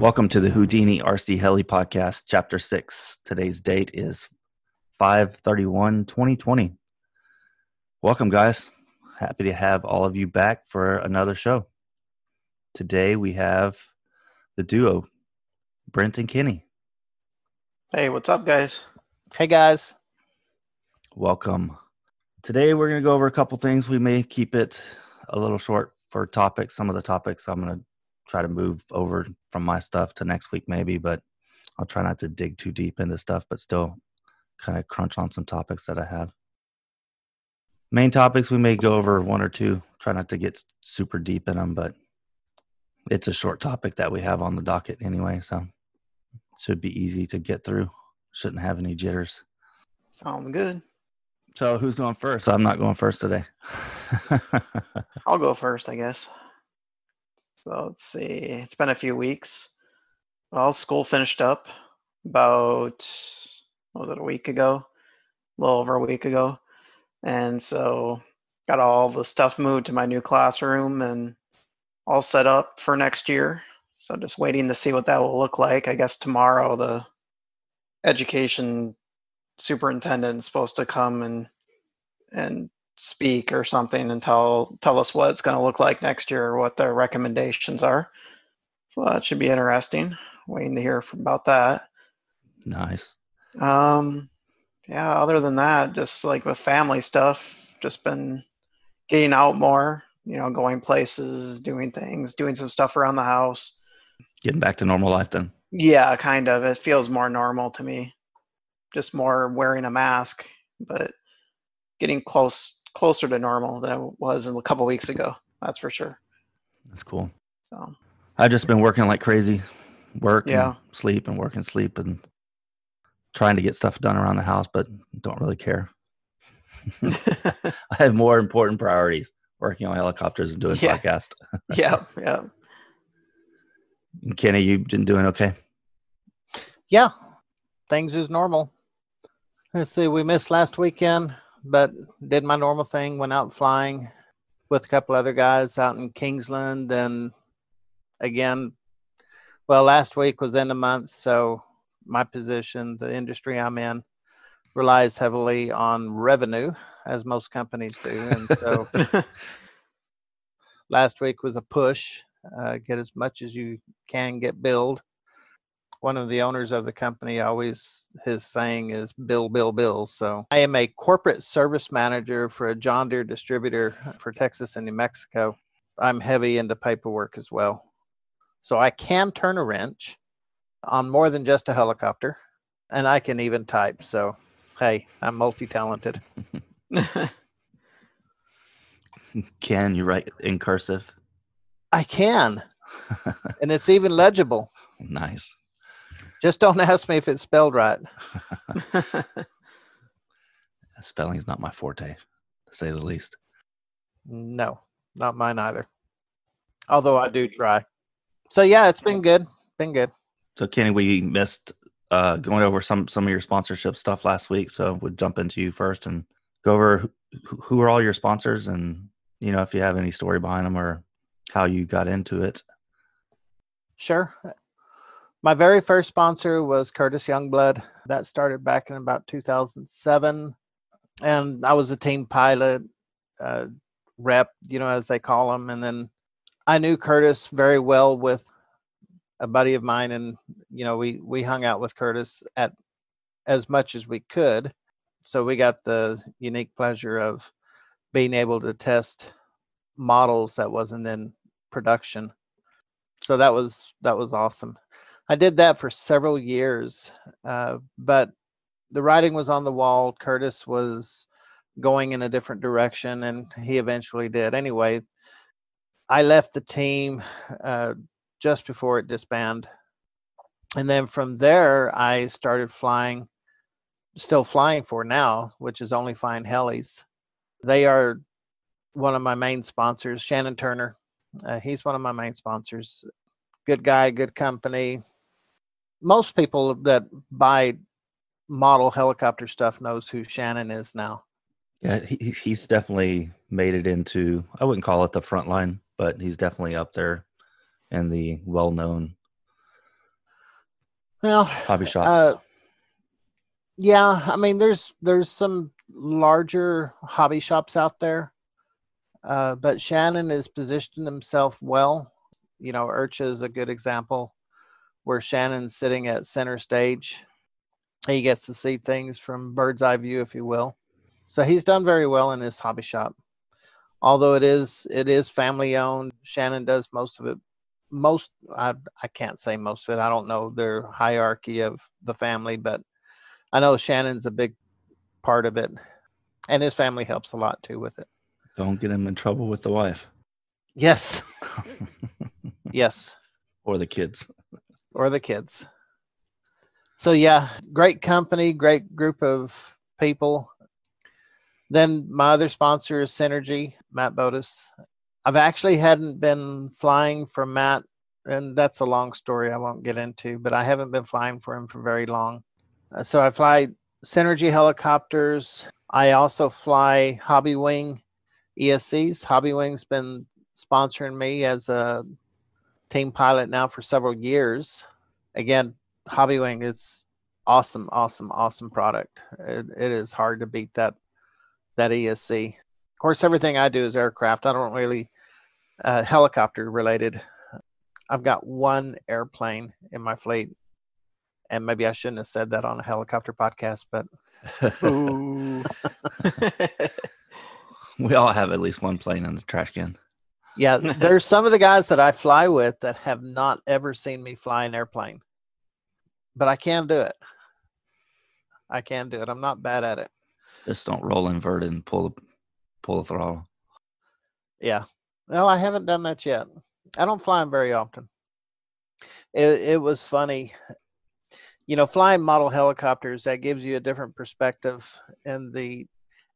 Welcome to the Houdini RC Heli Podcast, Chapter 6. Today's date is 5 31 2020. Welcome, guys. Happy to have all of you back for another show. Today we have the duo, Brent and Kenny. Hey, what's up, guys? Hey, guys. Welcome. Today we're going to go over a couple things. We may keep it a little short for topics. Some of the topics I'm going to try to move over from my stuff to next week maybe, but I'll try not to dig too deep into stuff, but still kind of crunch on some topics that I have. Main topics we may go over one or two. Try not to get super deep in them, but it's a short topic that we have on the docket anyway, so should be easy to get through. Shouldn't have any jitters. Sounds good. So who's going first? I'm not going first today. I'll go first, I guess. So let's see. It's been a few weeks. Well, school finished up about was it a week ago? A little over a week ago. And so got all the stuff moved to my new classroom and all set up for next year. So just waiting to see what that will look like. I guess tomorrow the education superintendent is supposed to come and and speak or something and tell tell us what it's going to look like next year or what their recommendations are. So that should be interesting. Waiting to hear from, about that. Nice. Um, yeah. Other than that, just like with family stuff, just been getting out more. You know, going places, doing things, doing some stuff around the house. Getting back to normal life then. Yeah, kind of. It feels more normal to me. Just more wearing a mask, but getting close closer to normal than it was a couple weeks ago. That's for sure. That's cool. So I've just been working like crazy, work, yeah, sleep, and work and sleep, and trying to get stuff done around the house, but don't really care. I have more important priorities: working on helicopters and doing yeah. podcast. yeah, yeah. Kenny, you been doing okay? Yeah, things is normal. Let's see. We missed last weekend but did my normal thing. Went out flying with a couple other guys out in Kingsland, and again, well, last week was end of month, so my position, the industry I'm in, relies heavily on revenue, as most companies do, and so. last week was a push uh, get as much as you can get billed one of the owners of the company always his saying is bill bill bill. So i am a corporate service manager for a john deere distributor for texas and new mexico. I'm heavy into paperwork as well. So i can turn a wrench on more than just a helicopter and i can even type. So hey i'm multi-talented. Can you write in cursive? I can. And it's even legible. Nice just don't ask me if it's spelled right. Spelling is not my forte, to say the least. No, not mine either. Although I do try. So yeah, it's been good. Been good. So Kenny, we missed uh, going over some some of your sponsorship stuff last week. So we'll jump into you first and go over who, who are all your sponsors and you know if you have any story behind them or how you got into it. Sure my very first sponsor was Curtis Youngblood. That started back in about 2007. And I was a team pilot, uh, rep, you know, as they call them. And then I knew Curtis very well with a buddy of mine. And, you know, we, we hung out with Curtis at as much as we could. So we got the unique pleasure of being able to test models that wasn't in production. So that was that was awesome. I did that for several years, uh, but the writing was on the wall. Curtis was going in a different direction, and he eventually did. Anyway, I left the team uh, just before it disbanded. And then from there, I started flying, still flying for now, which is Only Fine Helis. They are one of my main sponsors, Shannon Turner. Uh, he's one of my main sponsors. Good guy, good company, most people that buy model helicopter stuff knows who Shannon is now. Yeah, he, he's definitely made it into I wouldn't call it the front line, but he's definitely up there in the well-known Well, hobby shops? Uh, yeah, I mean, there's there's some larger hobby shops out there, uh, but Shannon has positioned himself well. You know, IRCHA is a good example where Shannon's sitting at center stage. He gets to see things from bird's eye view, if you will. So he's done very well in his hobby shop. Although it is it is family owned, Shannon does most of it. Most I I can't say most of it. I don't know their hierarchy of the family, but I know Shannon's a big part of it, and his family helps a lot too with it. Don't get him in trouble with the wife Yes, yes, or the kids. Or the kids. So yeah, great company, great group of people. Then my other sponsor is Synergy, Matt Botos. I've actually hadn't been flying for Matt, and that's a long story I won't get into, but I haven't been flying for him for very long. Uh, so I fly Synergy helicopters. I also fly Hobbywing ESCs. Hobbywing's been sponsoring me as a team pilot now for several years. Again, Hobbywing is awesome, awesome, awesome product. It, it is hard to beat that that ESC. Of course, everything I do is aircraft. I don't really uh, helicopter related. I've got one airplane in my fleet, and maybe I shouldn't have said that on a helicopter podcast, but we all have at least one plane in the trash can. Yeah, there's some of the guys that I fly with that have not ever seen me fly an airplane, but I can do it. I can do it. I'm not bad at it. Just don't roll inverted and pull the pull the throttle. Yeah. Well, I haven't done that yet. I don't fly them very often. It it was funny. You know, flying model helicopters that gives you a different perspective and the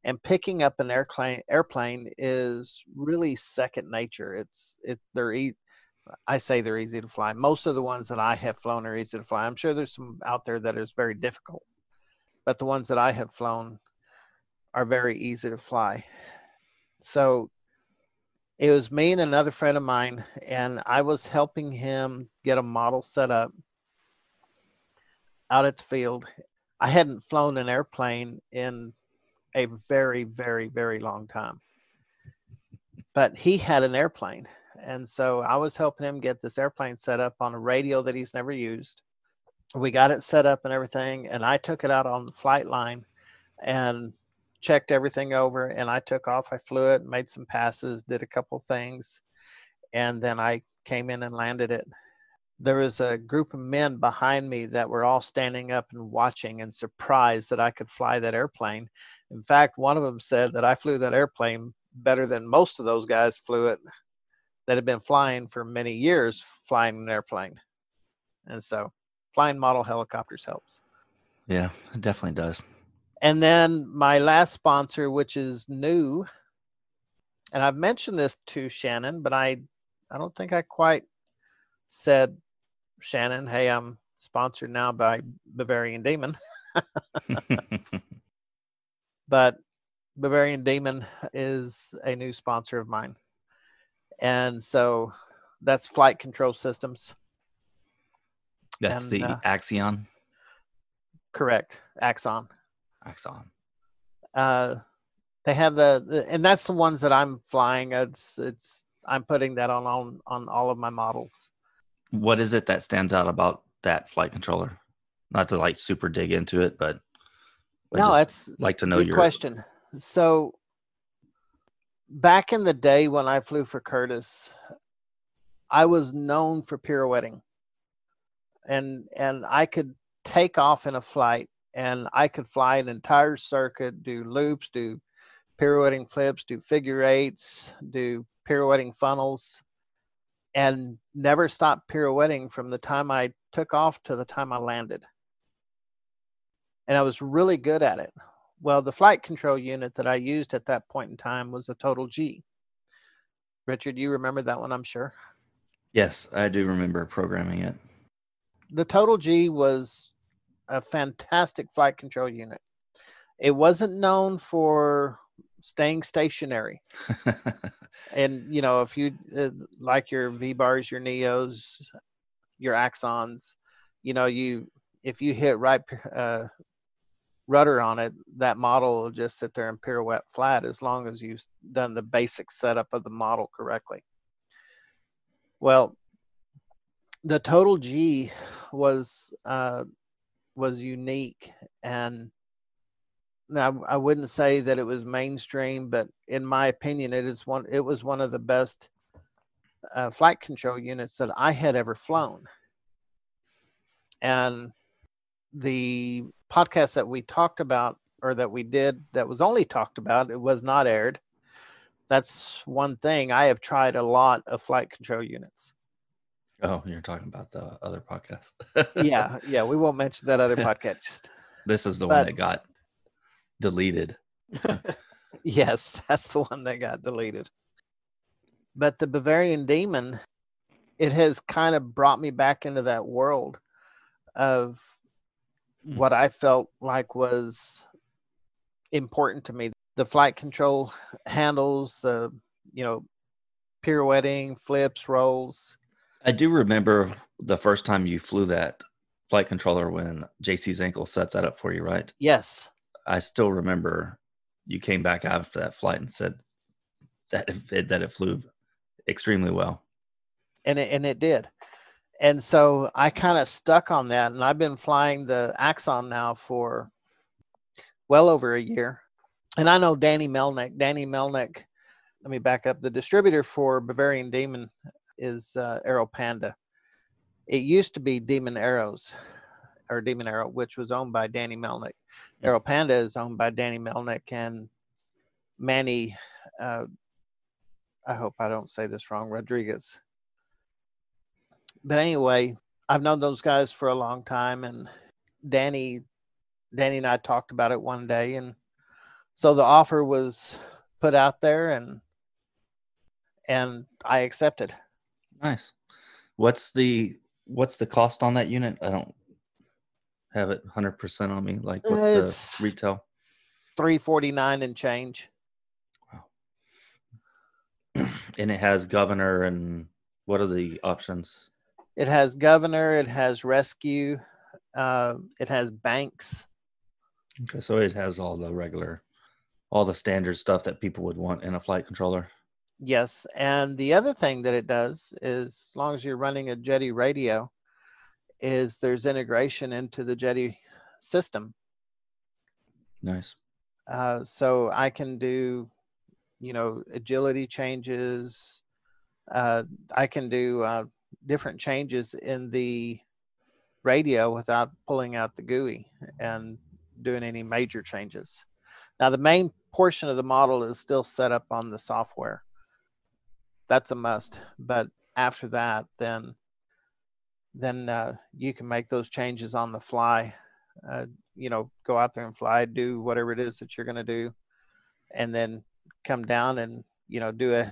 and picking up an airplane airplane is really second nature. It's it they're e- I say they're easy to fly. Most of the ones that I have flown are easy to fly. I'm sure there's some out there that is very difficult, but the ones that I have flown are very easy to fly. So it was me and another friend of mine, and I was helping him get a model set up out at the field. I hadn't flown an airplane in a very, very, very long time, but he had an airplane. And so I was helping him get this airplane set up on a radio that he's never used. We got it set up and everything, and I took it out on the flight line and checked everything over and I took off. I flew it, made some passes, did a couple things, and then I came in and landed it. There was a group of men behind me that were all standing up and watching and surprised that I could fly that airplane. In fact, one of them said that I flew that airplane better than most of those guys flew it that had been flying for many years flying an airplane. And so flying model helicopters helps. Yeah, it definitely does. And then my last sponsor, which is new, and I've mentioned this to Shannon, but I I don't think I quite said Shannon, hey, I'm sponsored now by Bavarian Demon. but Bavarian Demon is a new sponsor of mine. And so that's flight control systems. That's And, the uh, Axon. Correct. Axon. Axon. uh they have the, the and that's the ones that i'm flying it's it's i'm putting that on on on all of my models What is it that stands out about that flight controller? Not to like super dig into it, but I no it's like to know your question. So back in the day when i flew for curtis i was known for pirouetting. And and i could take off in a flight and i could fly an entire circuit do loops do pirouetting flips do figure eights do pirouetting funnels and never stop pirouetting from the time i took off to the time i landed and i was really good at it well, the flight control unit that I used at that point in time was a Total G. Richard, you remember that one, I'm sure. Yes, I do remember programming it. The Total G was a fantastic flight control unit. It wasn't known for staying stationary. And, you know, if you uh, like your V bars, your Neos, your Axons, you know, you if you hit right uh, rudder on it, that model will just sit there and pirouette flat as long as you've done the basic setup of the model correctly. Well, the total G was uh, was unique, and now I wouldn't say that it was mainstream, but in my opinion, it is one. It was one of the best uh, flight control units that I had ever flown, and the podcast that we talked about or that we did that was only talked about it was not aired. That's one thing. I have tried a lot of flight control units. Oh you're talking about the other podcast. Yeah yeah we won't mention that other podcast. This is the but, one that got deleted yes that's the one that got deleted but the bavarian demon it has kind of brought me back into that world of Mm. what I felt like was important to me. The flight control handles, the you know, pirouetting, flips, rolls. I do remember the first time you flew that flight controller when JC Zankel set that up for you, right? Yes. I still remember you came back after that flight and said that it, that it flew extremely well. And it, and it did and so I kind of stuck on that, and I've been flying the Axon now for well over a year. And I know Danny Melnick. Danny Melnick, let me back up. The distributor for Bavarian Demon is uh, Panda. It used to be Demon Aeros or Demon Aero, which was owned by Danny Melnick. Aero Panda is owned by Danny Melnick and Manny. Uh, I hope I don't say this wrong. Rodriguez but anyway, I've known those guys for a long time, and Danny, Danny and I talked about it one day, and so the offer was put out there, and and I accepted. Nice. What's the what's the cost on that unit? I don't have it hundred percent on me. Like what's it's the retail? Three forty nine and change. Wow. and it has governor and what are the options? It has governor. It has rescue. Uh, it has banks. Okay, so it has all the regular, all the standard stuff that people would want in a flight controller. Yes, and the other thing that it does is, as long as you're running a Jeti radio, is there's integration into the Jeti system. Nice. Uh, so I can do, you know, agility changes. Uh, I can do uh, different changes in the radio without pulling out the GUI and doing any major changes. Now, the main portion of the model is still set up on the software. That's a must. But after that, then then uh, you can make those changes on the fly. Uh, you know, go out there and fly, do whatever it is that you're going to do, and then come down and you know do a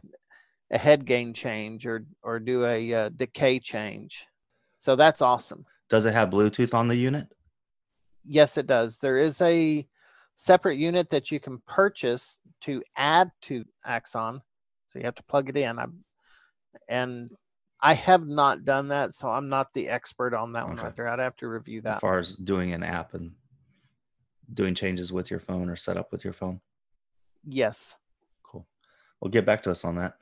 a head gain change or or do a uh, decay change. So that's awesome. Does it have Bluetooth on the unit? Yes, it does. There is a separate unit that you can purchase to add to Axon. So you have to plug it in. I'm, and I have not done that, so I'm not the expert on that okay. one right there. I'd have to review that. As far as doing an app and doing changes with your phone or set up with your phone. Yes. Cool. Well, get back to us on that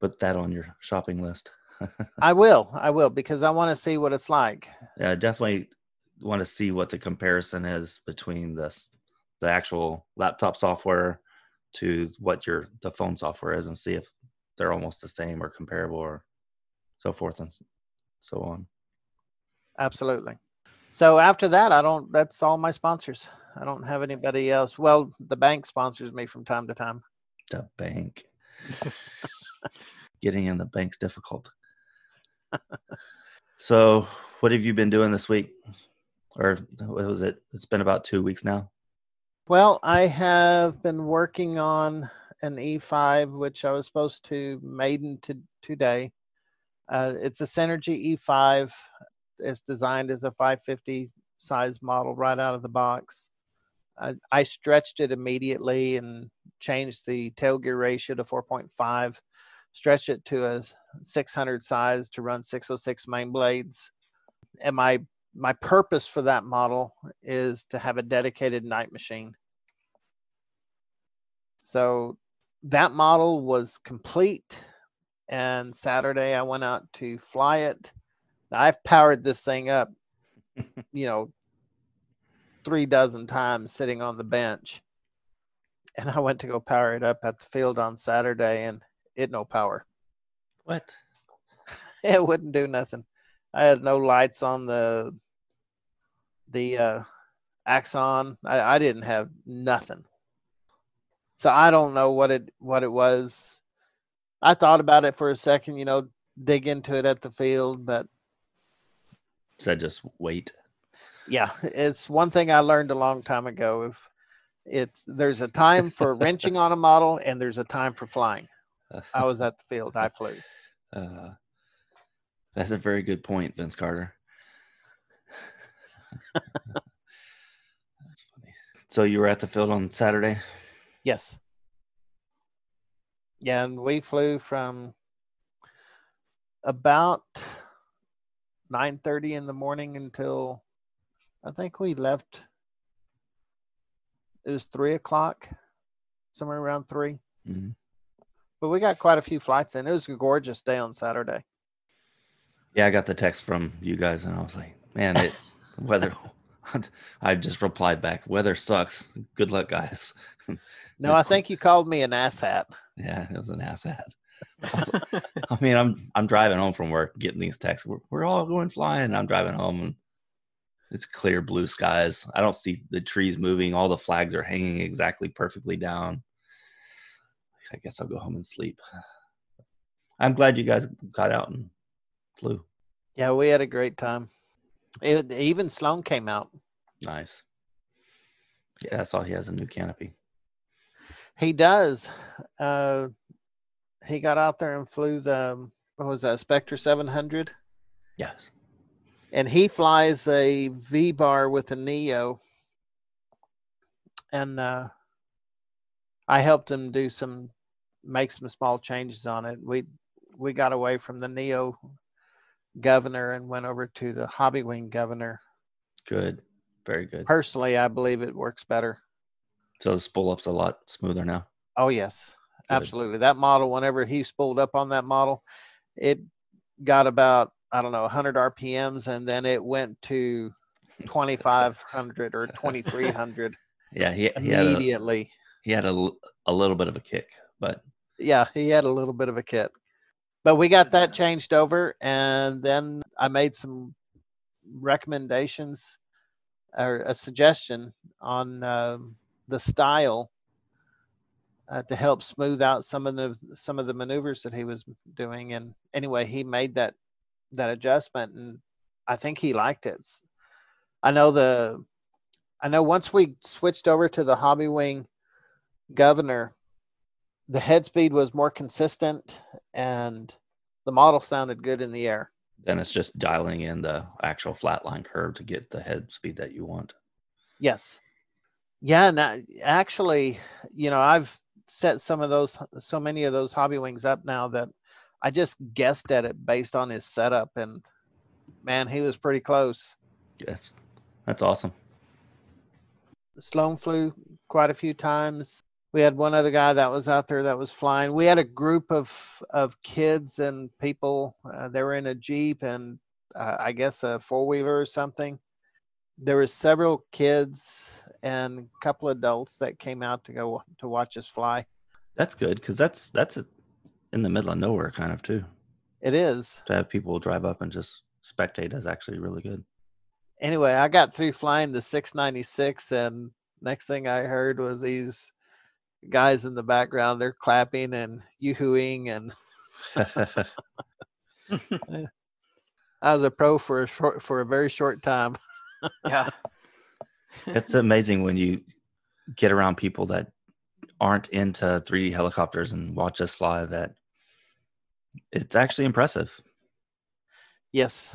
put that on your shopping list. I will. I will because I want to see what it's like. Yeah, definitely want to see what the comparison is between this the actual laptop software to what your the phone software is and see if they're almost the same or comparable or so forth and so on. Absolutely. So after that, I don't that's all my sponsors. I don't have anybody else. Well, the bank sponsors me from time to time. The bank. Getting in the bank's difficult. so, what have you been doing this week? Or what was it? It's been about two weeks now. Well, I have been working on an E5, which I was supposed to maiden to today. Uh, it's a Synergy E5. It's designed as a 550 size model right out of the box. I, I stretched it immediately and changed the tail gear ratio to 4.5, stretched it to a 600 size to run 606 main blades. and my my purpose for that model is to have a dedicated night machine. So that model was complete and Saturday I went out to fly it. I've powered this thing up, you know, three dozen times sitting on the bench. And I went to go power it up at the field on Saturday and it no power. What? It wouldn't do nothing. I had no lights on the the uh Axon. I, I didn't have nothing. So I don't know what it what it was. I thought about it for a second, you know, dig into it at the field, but Said just wait. yeah, it's one thing I learned a long time ago. If it's there's a time for wrenching on a model and there's a time for flying. I was at the field, I flew. Uh, that's a very good point, Vince Carter. that's funny. So you were at the field on Saturday? Yes. Yeah, and we flew from about nine thirty in the morning until I think we left. It was three o'clock, somewhere around 3 Mhm. But we got quite a few flights in. It was a gorgeous day on Saturday. Yeah, I got the text from you guys, and I was like, "Man, it weather." I just replied back, "Weather sucks. Good luck, guys." No, I think you called me an asshat. Yeah, it was an ass hat. I mean, I'm I'm driving home from work, getting these texts. We're, we're all going flying. I'm driving home, and it's clear blue skies. I don't see the trees moving. All the flags are hanging exactly perfectly down. I guess I'll go home and sleep. I'm glad you guys got out and flew. Yeah, we had a great time. It, even Sloan came out. Nice. Yeah, I saw he has a new canopy. He does. Uh, he got out there and flew the what was that Spectre 700, Yes. and he flies a V bar with a Neo. And uh, I helped him do some, make some small changes on it. We we got away from the Neo governor and went over to the Hobbywing governor. Good. Very good. Personally, I believe it works better. So the spool up's a lot smoother now. Oh yes, Good. absolutely. That model, whenever he spooled up on that model, it got about I don't know 100 RPMs, and then it went to 2500 or 2300 Yeah, he, he had a, immediately. he had a, a little bit of a kick, but Yeah, he had a little bit of a kick. but we got that changed over, and then I made some recommendations or a suggestion on um, the style uh, to help smooth out some of the some of the maneuvers that he was doing. And anyway, he made that that adjustment, and I think he liked it. I know the I know once we switched over to the Hobbywing Governor, the head speed was more consistent, and the model sounded good in the air. then it's just dialing in the actual flatline curve to get the head speed that you want. Yes. Yeah, and actually, you know, I've set some of those, so many of those Hobbywings up now that I just guessed at it based on his setup, and man, he was pretty close. Yes, that's awesome. Sloan flew quite a few times. We had one other guy that was out there that was flying. We had a group of of kids and people. Uh, they were in a jeep and uh, I guess a four wheeler or something. There were several kids and a couple adults that came out to go to watch us fly. That's good because that's that's in the middle of nowhere, kind of too. It is To have people drive up and just spectate is actually really good. anyway. I got through flying the 696, and next thing I heard was these guys in the background. They're clapping and yoo-hooing and I was a pro for a short for a very short time. yeah. it's amazing when you get around people that aren't into 3D helicopters and watch us fly. That it's actually impressive. Yes.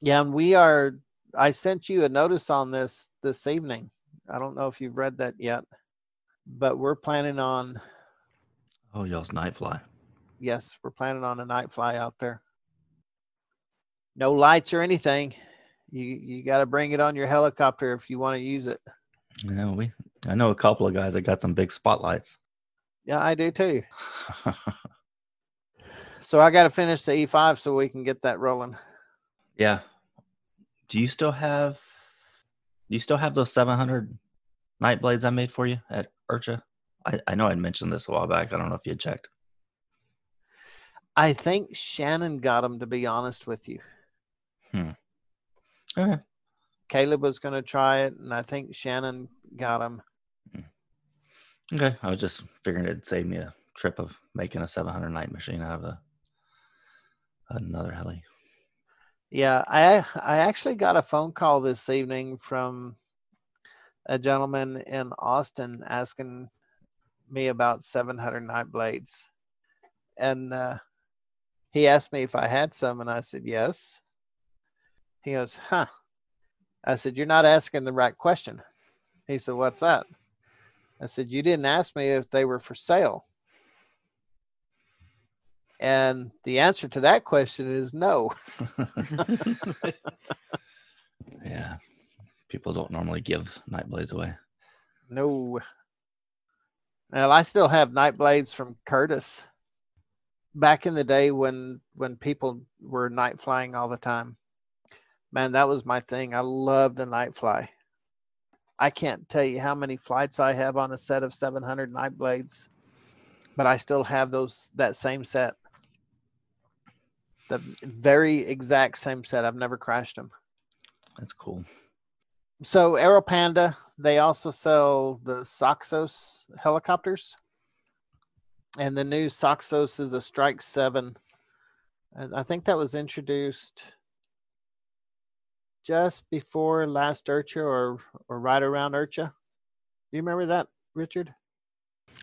Yeah, and we are I sent you a notice on this this evening. I don't know if you've read that yet, but we're planning on Oh, y'all's night fly. yes, we're planning on a night fly out there. No lights or anything. You you got to bring it on your helicopter if you want to use it. Yeah, we. I know a couple of guys that got some big spotlights. Yeah, I do too. so I got to finish the E5 so we can get that rolling. yeah. Do you still have? Do you still have those seven hundred night blades I made for you at IRCHA? I, I know I'd mentioned this a while back. I don't know if you had checked. I think Shannon got them. To be honest with you, hmm. Okay. Caleb was going to try it, and I think Shannon got him. Okay. I was just figuring it'd save me a trip of making a 700 night machine out of a another heli. Yeah, I I actually got a phone call this evening from a gentleman in Austin asking me about 700 night blades, and uh, he asked me if I had some, and I said yes. He goes, "Huh." I said, "You're not asking the right question." He said, "What's that?" I said, "You didn't ask me if they were for sale." And the answer to that question is no. yeah. People don't normally give night blades away. No. Well, I still have night blades from Curtis. Back in the day when when people were night flying all the time. Man, that was my thing. I love the night fly. I can't tell you how many flights I have on a set of 700 night blades, but I still have those that same set. The very exact same set. I've never crashed them. That's cool. So Aeropanda, they also sell the Soxos helicopters. And the new Soxos is a Strike 7. And I think that was introduced just before last IRCHA or or right around IRCHA. Do you remember that, Richard?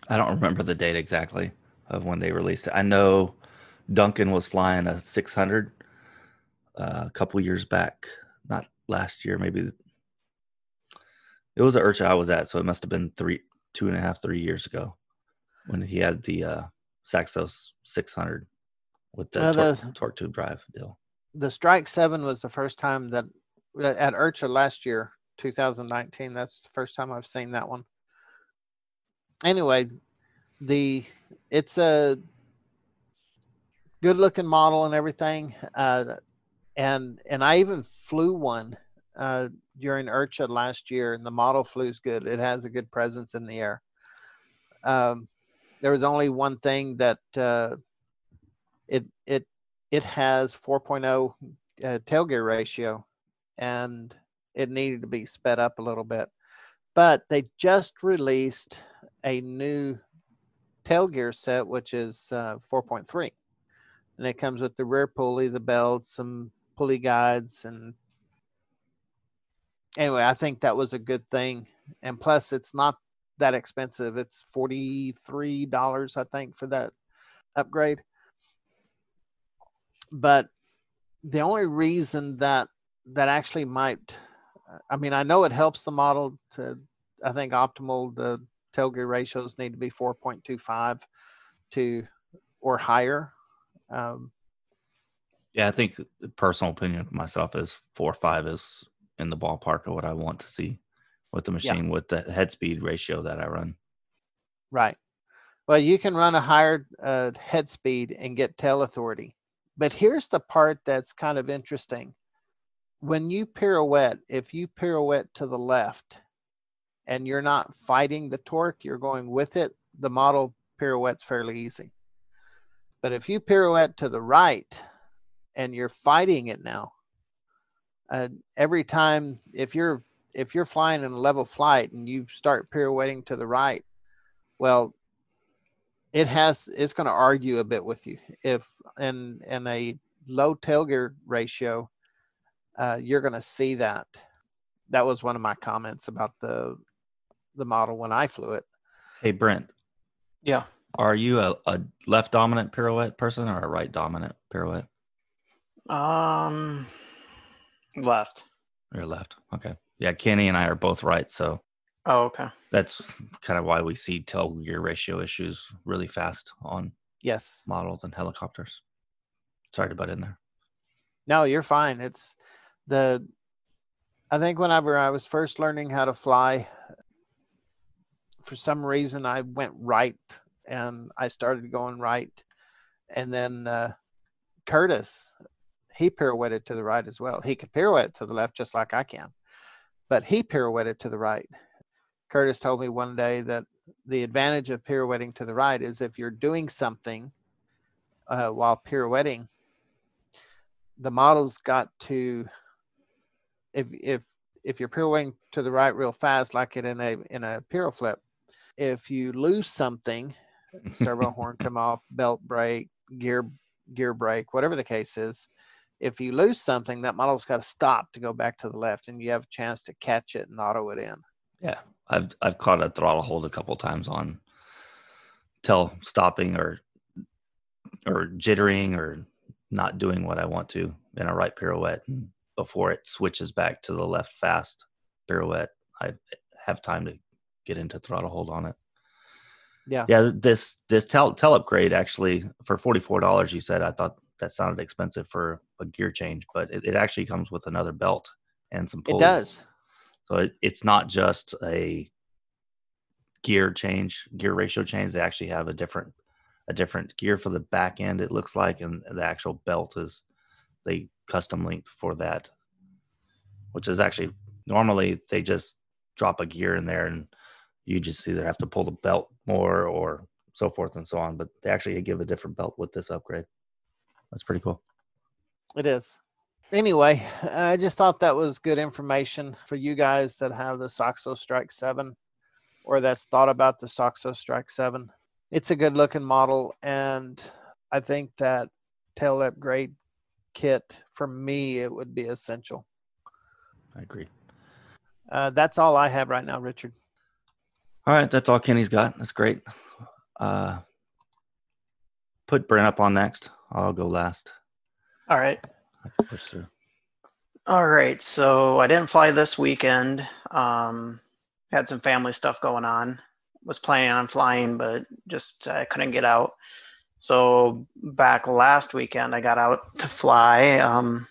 I don't remember the date exactly of when they released it. I know Duncan was flying a 600 uh, a couple years back, not last year, maybe. It was at IRCHA I was at, so it must have been three, two and a half, three years ago when he had the uh, Soxos 600 with the, torque, the- torque tube drive deal. The Strike 7 was the first time that at IRCHA last year, 2019. That's the first time I've seen that one. Anyway, the it's a good looking model and everything. Uh, and and I even flew one uh, during IRCHA last year, and the model flews good. It has a good presence in the air. Um, there was only one thing that uh, it it it has 4.0 uh, tail gear ratio, and it needed to be sped up a little bit. But they just released a new tail gear set, which is uh, 4.3, and it comes with the rear pulley, the belts, some pulley guides, and anyway, I think that was a good thing. And plus, it's not that expensive. It's forty three dollars, I think, for that upgrade. But the only reason that that actually might, I mean, I know it helps the model to, I think optimal the tail gear ratios need to be four point two five to or higher. Um, Yeah, I think the personal opinion of myself is four or five is in the ballpark of what I want to see with the Yeah. machine with the head speed ratio that I run. Right. Well, you can run a higher uh, head speed and get tail authority. But here's the part that's kind of interesting. When you pirouette, if you pirouette to the left and you're not fighting the torque, you're going with it, the model pirouette's fairly easy. But if you pirouette to the right and you're fighting it now, uh, every time if you're if you're flying in a level flight and you start pirouetting to the right, well it has it's going to argue a bit with you if in in a low tail gear ratio uh, you're going to see that that was one of my comments about the the model when i flew it Hey Brent, Yeah. are you a, a left dominant pirouette person or a right dominant pirouette? Um, left. You're left? Okay. Yeah, Kenny and I are both right, so Oh, okay. that's kind of why we see tail gear ratio issues really fast on yes models and helicopters. Sorry to butt in there. no you're fine it's the I think whenever I was first learning how to fly, for some reason I went right and I started going right. And then uh, Curtis, he pirouetted to the right as well. He could pirouette to the left just like I can, but he pirouetted to the right. Curtis told me one day that the advantage of pirouetting to the right is if you're doing something uh, while pirouetting, the model's got to if if if you're pirouetting to the right real fast, like it in a in a piro flip, if you lose something, servo horn come off, belt break, gear gear break, whatever the case is, if you lose something, that model's got to stop to go back to the left, and you have a chance to catch it and auto it in. Yeah, I've I've caught a throttle hold a couple times on tell stopping or or jittering or not doing what I want to in a right pirouette and before it switches back to the left fast pirouette. I have time to get into throttle hold on it. Yeah. Yeah. This this tell tell upgrade actually for forty four dollars. You said I thought that sounded expensive for a gear change, but it, it actually comes with another belt and some pulleys. It does. So it, it's not just a gear change, gear ratio change. They actually have a different a different gear for the back end. It looks like, and the actual belt is they custom linked for that, which is actually normally they just drop a gear in there and you just either have to pull the belt more or so forth and so on. But they actually give a different belt with this upgrade. That's pretty cool. It is. Anyway, I just thought that was good information for you guys that have the Soxo Strike 7 or that's thought about the Soxo Strike 7. It's a good looking model, and I think that tail upgrade kit for me it would be essential. I agree. Uh, that's all I have right now, Richard. All right, that's all Kenny's got. That's great. Uh, put Brent up on next. I'll go last. All right. I can push through. All right. So I didn't fly this weekend. Um, had some family stuff going on. Was planning on flying, but just I uh, couldn't get out. So back last weekend, I got out to fly, um,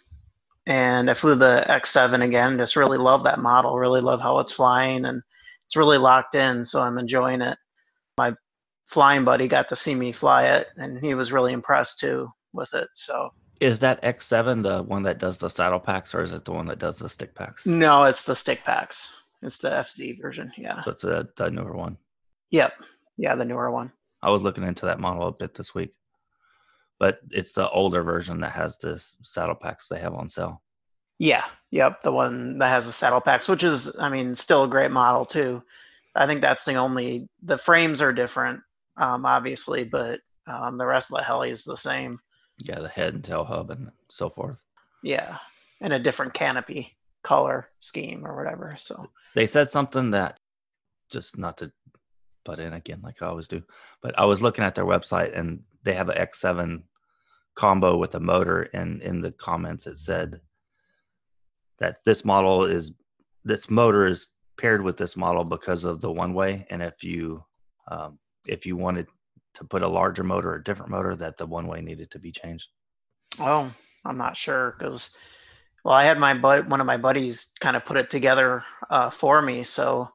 and I flew the X7 again. Just really love that model. Really love how it's flying, and it's really locked in. So I'm enjoying it. My flying buddy got to see me fly it, and he was really impressed too with it. So is that X7 the one that does the saddle packs, or is it the one that does the stick packs? No, it's the stick packs. It's the FZ version. Yeah. So it's a the newer one. Yep. Yeah, the newer one. I was looking into that model a bit this week, but it's the older version that has this saddle packs they have on sale. Yeah. Yep. The one that has the saddle packs, which is, I mean, still a great model too. I think that's the only. The frames are different, um, obviously, but um, the rest of the heli is the same. Yeah, the head and tail hub and so forth. Yeah, and a different canopy color scheme or whatever. So they said something that just not to butt in again like I always do, but I was looking at their website and they have an X7 combo with a motor, and in the comments it said that this model is this motor is paired with this model because of the one way, and if you um, if you wanted to put a larger motor or a different motor that the one way needed to be changed? Oh, I'm not sure because well, I had my bud one of my buddies kind of put it together uh, for me, so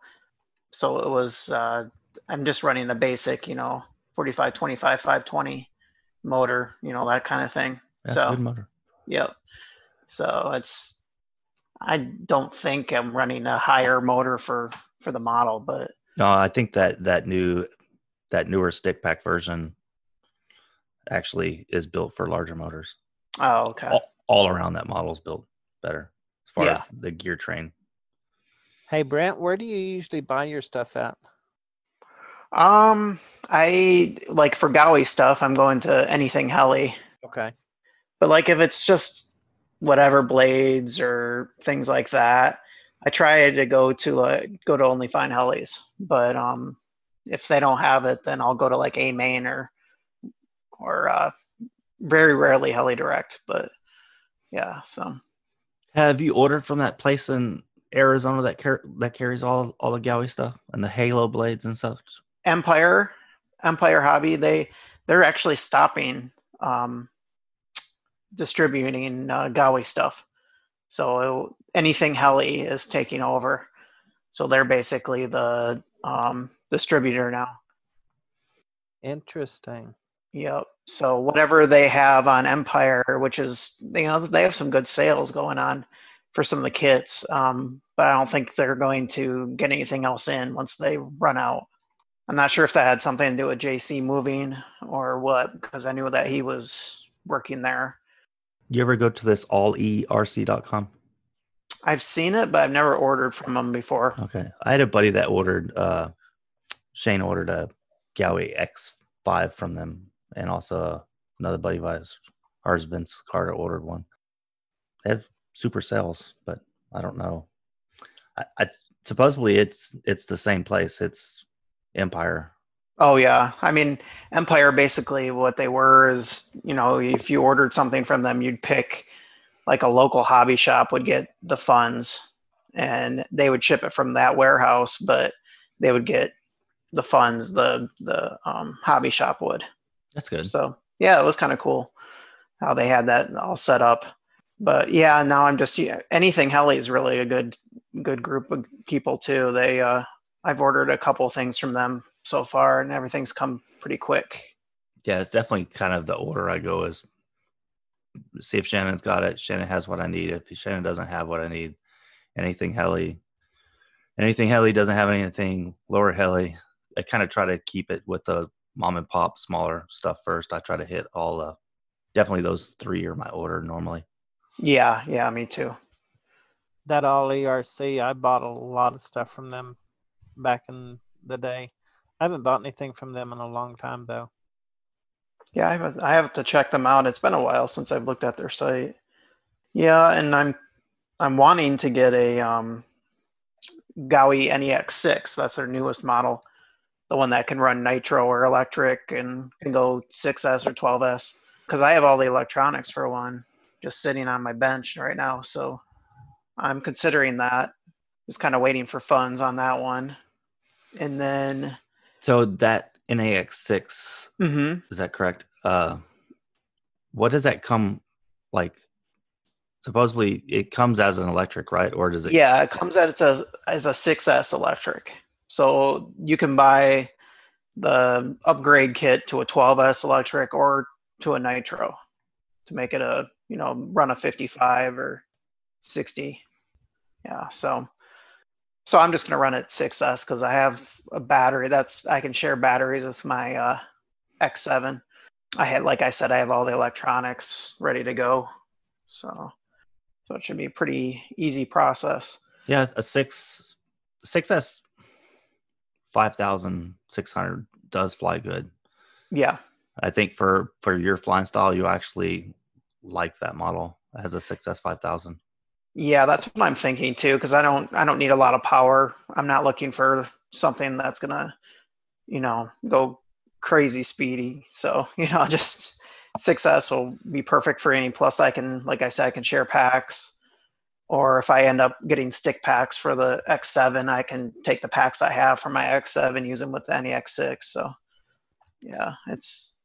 so it was uh, I'm just running the basic, you know, 45 25 520 motor, you know, that kind of thing. That's so good motor. Yep. So it's I don't think I'm running a higher motor for for the model, but no, I think that that new that newer stick pack version actually is built for larger motors. Oh, okay. All, all around that model is built better as far Yeah. as the gear train. Hey, Brent, where do you usually buy your stuff at? Um, I like for Gaui stuff, I'm going to anything heli. Okay. But like if it's just whatever blades or things like that, I try to go to like go to only find helis. But um, if they don't have it, then I'll go to like a main or or uh, very rarely heli direct. But yeah, so Have you ordered from that place in Arizona that car- that carries all all the Gaui stuff and the Halo blades and stuff? Empire, Empire Hobby, they they're actually stopping um, distributing uh, Gaui stuff. So anything Heli is taking over. So they're basically the um, distributor now. Interesting. Yep. So whatever they have on Empire, which is you know they have some good sales going on for some of the kits, um, but I don't think they're going to get anything else in once they run out. I'm not sure if that had something to do with JC moving or what, because I knew that he was working there. You ever go to this alleRC.com? I've seen it, but I've never ordered from them before. Okay. I had a buddy that ordered, uh, Shane ordered a Gaui X5 from them, and also another buddy of ours, ours Vince Carter, ordered one. They have super sales, but I don't know. I, I supposedly it's it's the same place. It's Empire. Oh yeah, I mean Empire basically what they were is you know if you ordered something from them, you'd pick like a local hobby shop would get the funds and they would ship it from that warehouse, but they would get the funds the the um, hobby shop would. That's good. So yeah, it was kind of cool how they had that all set up. But yeah, now I'm just yeah, anything Heli is really a good good group of people too. They uh, I've ordered a couple things from them so far, and everything's come pretty quick. Yeah, it's definitely kind of the order I go is see if Shannon's got it. Shannon has what I need. If Shannon doesn't have what I need, anything Heli, anything Heli doesn't have anything lower Heli. I kind of try to keep it with the mom and pop smaller stuff first. I try to hit all the definitely those three are my order normally. Yeah, yeah, me too. That alleRC, I bought a lot of stuff from them back in the day. I haven't bought anything from them in a long time though. Yeah, I have, I have to check them out. It's been a while since I've looked at their site. Yeah, and I'm I'm wanting to get a um, Gaui NEX6. That's their newest model, the one that can run nitro or electric and can go 6S or 12S. Because I have all the electronics for one, just sitting on my bench right now. So I'm considering that. Just kind of waiting for funds on that one, and then. So that NEX6 Mm-hmm. Is that correct? Uh, what does that come like? Supposedly, it comes as an electric, right? Or does it? Yeah, it comes out as a as a 6S electric. So you can buy the upgrade kit to a 12S electric or to a nitro to make it a you know run a 55 or 60. Yeah, so so I'm just gonna run it 6S because I have a battery that's I can share batteries with my uh, X7. I had, like I said, I have all the electronics ready to go. So, so it should be a pretty easy process. Yeah, a six, six S, five thousand six hundred does fly good. Yeah, I think for for your flying style, you actually like that model as a six S five thousand. Yeah, that's what I'm thinking too. Because I don't, I don't need a lot of power. I'm not looking for something that's gonna, you know, go crazy speedy. So, you know, just 6S will be perfect for any. Plus, I can, like I said, I can share packs. Or if I end up getting stick packs for the X7, I can take the packs I have for my X7, use them with any X6. So, yeah, it's.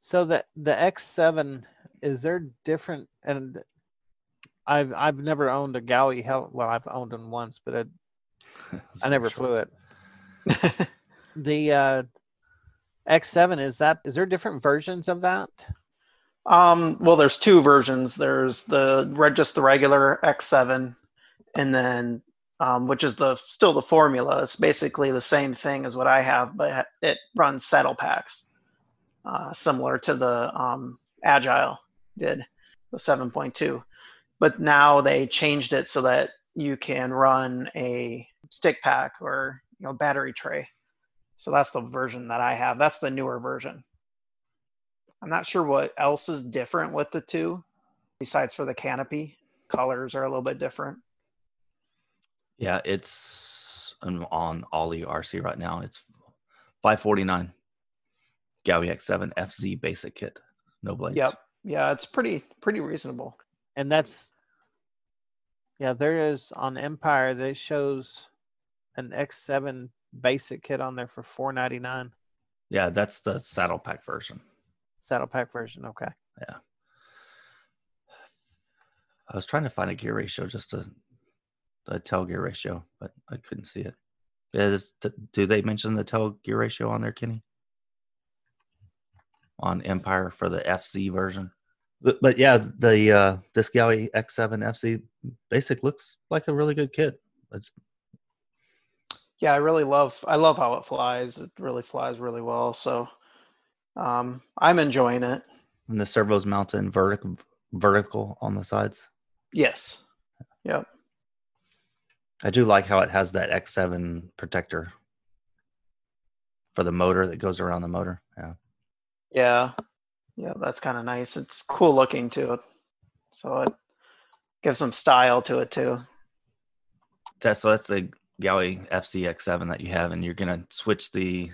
So the the X7 is there different and I've I've never owned a Gaui hell well I've owned one once but it, I never flew it. the uh, X7 is that is there different versions of that? Um, well, there's two versions. There's the red, just the regular X7, and then um, which is the still the formula. It's basically the same thing as what I have, but it runs saddle packs, uh, similar to the um, Agile did, the 7.2. But now they changed it so that you can run a stick pack or you know battery tray. So that's the version that I have. That's the newer version. I'm not sure what else is different with the two, besides for the canopy. Colors are a little bit different. Yeah, it's on alleRC right now. It's 549 Gaui X7 FZ basic kit. No blades. Yep. Yeah, it's pretty pretty reasonable. And that's yeah, there is on Empire that shows an X7 basic kit on there for 499 Yeah, that's the saddle pack version. saddle pack version. Okay. Yeah. I was trying to find a gear ratio just to the tail gear ratio, but I couldn't see it. Is do they mention the tail gear ratio on there, Kenny? On Empire for the FC version. But, but yeah, the uh, this Gaui X7 FC basic looks like a really good kit. It's, yeah, I really love I love how it flies. It really flies really well. So um, I'm enjoying it. And the servos mounted vertical vertical on the sides. Yes. Yep. I do like how it has that X7 protector for the motor that goes around the motor. Yeah. Yeah. Yeah, that's kind of nice. It's cool looking too. So it gives some style to it too. That, so that's the Gaui FCX7 that you have, and you're gonna switch the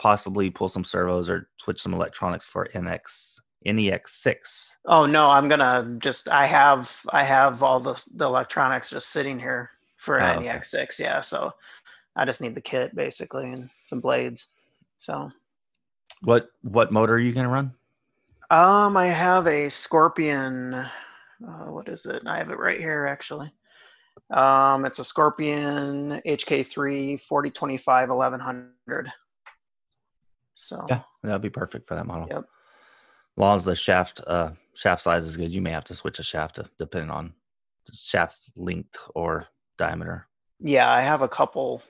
possibly pull some servos or switch some electronics for NX NEX6. Oh no, I'm gonna just I have I have all the the electronics just sitting here for an oh, NEX6. Okay. Yeah, so I just need the kit basically and some blades. So what what motor are you gonna run? Um, I have a Scorpion. Uh, what is it? I have it right here actually. Um, it's a Scorpion HK3 4025 1100. So yeah, that'd be perfect for that model. Yep. As long as the shaft uh, shaft size is good, you may have to switch a shaft to, depending on shaft length or diameter. Yeah, I have a couple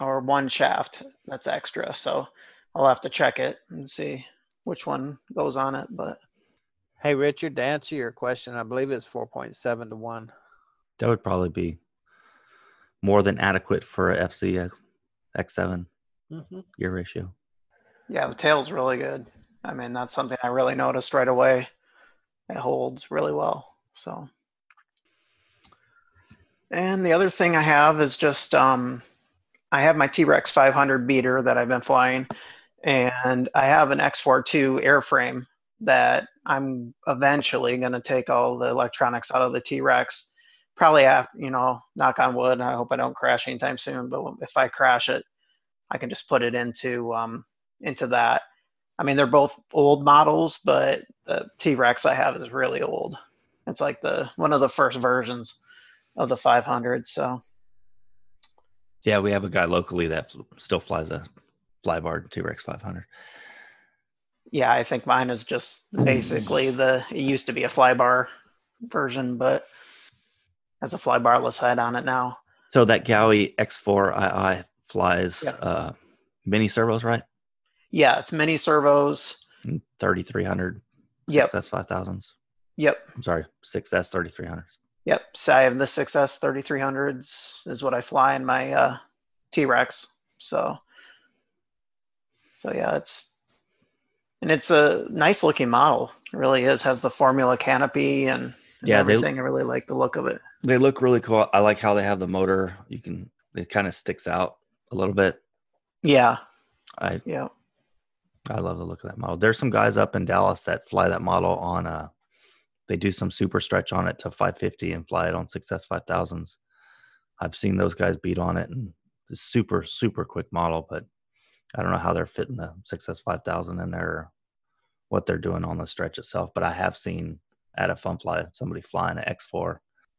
or one shaft that's extra, so I'll have to check it and see which one goes on it. But hey, Richard, to answer your question, I believe it's four point seven to one. That would probably be more than adequate for a FC X7 mm-hmm. gear ratio. Yeah, the tail's really good. I mean, that's something I really noticed right away. It holds really well. So and the other thing I have is just um, I have my T Rex 500 beater that I've been flying, and I have an X4II airframe that I'm eventually going to take all the electronics out of the T Rex. Probably you know, knock on wood. I hope I don't crash anytime soon. But if I crash it, I can just put it into um, into that. I mean, they're both old models, but the T Rex I have is really old. It's like the one of the first versions of the 500. So, yeah, we have a guy locally that still flies a flybar T Rex 500. Yeah, I think mine is just basically the. It used to be a flybar version, but has a flybarless head on it now. So that Gaui X4II flies yeah. uh, mini servos, right? Yeah, it's mini servos. 3300. Yep. That's 5000s. Yep. I'm sorry, 6S 3300s. Yep. So I have the 6S 3300s is what I fly in my uh, T-Rex. So, so yeah, it's, and it's a nice looking model. It really is. Has the formula canopy and, and yeah, everything. They, I really like the look of it. They look really cool. I like how they have the motor. You can, it kind of sticks out a little bit. Yeah. I, yeah. I love the look of that model. There's some guys up in Dallas that fly that model on a uh, they do some super stretch on it to 550 and fly it on 6S 5000s. I've seen those guys beat on it and it's super, super quick model, but I don't know how they're fitting the 6S 5000 in there, what they're doing on the stretch itself. But I have seen at a fun fly somebody flying an X4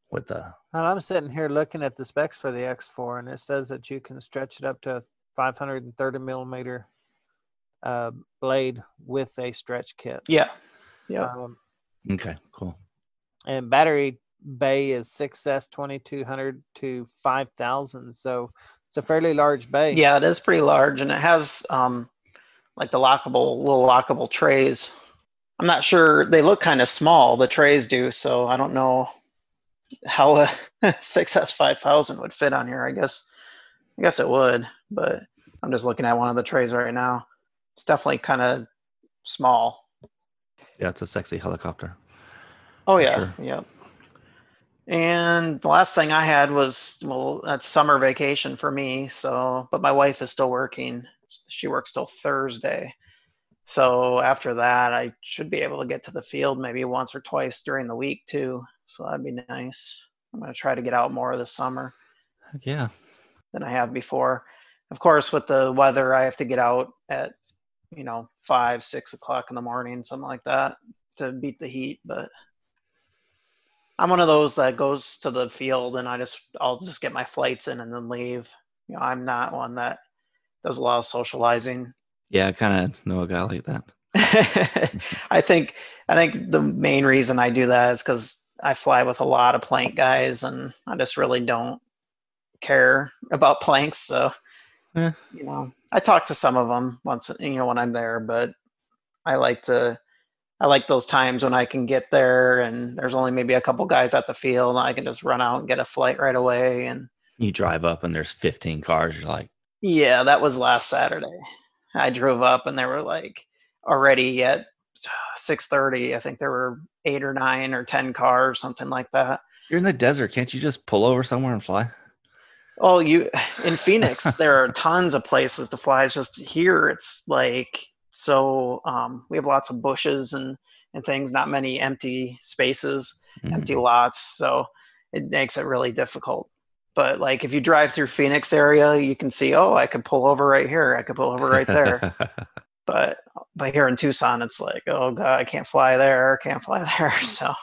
with the. I'm sitting here looking at the specs for the X4 and it says that you can stretch it up to 530 millimeter uh, blade with a stretch kit. Yeah. Yeah. Um, Okay, cool. And battery bay is 6S 2200 to 5000. So it's a fairly large bay. Yeah, it is pretty large and it has um, like the lockable, little lockable trays. I'm not sure, they look kind of small, the trays do. So I don't know how a 6S 5000 would fit on here. I guess, I guess it would, but I'm just looking at one of the trays right now. It's definitely kind of small. Yeah, it's a sexy helicopter. Oh yeah, sure. yep. And the last thing I had was well, that's summer vacation for me. So, but my wife is still working. She works till Thursday. So after that, I should be able to get to the field maybe once or twice during the week too. So that'd be nice. I'm going to try to get out more this summer. Yeah. Than I have before. Of course, with the weather, I have to get out at you know, five, six o'clock in the morning, something like that to beat the heat. But I'm one of those that goes to the field and I just I'll just get my flights in and then leave. You know, I'm not one that does a lot of socializing. Yeah, I kind of know a guy like that. I think I think the main reason I do that is because I fly with a lot of plank guys, and I just really don't care about planks. So, Yeah. you know, I talk to some of them once, you know, when I'm there, but I like to. I like those times when I can get there and there's only maybe a couple guys at the field. And I can just run out and get a flight right away. And You drive up and there's 15 cars. You're like, yeah, that was last Saturday. I drove up and there were like already at six thirty. I think there were eight or nine or ten cars, something like that. you're in the desert. Can't you just pull over somewhere and fly? Oh, you in Phoenix, there are tons of places to fly. It's just here, it's like so. Um, we have lots of bushes and and things, not many empty spaces, Mhm. empty lots. So it makes it really difficult. But like if you drive through Phoenix area, you can see, oh, I could pull over right here. I could pull over right there. but but here in Tucson, it's like, oh god, I can't fly there, can't fly there. So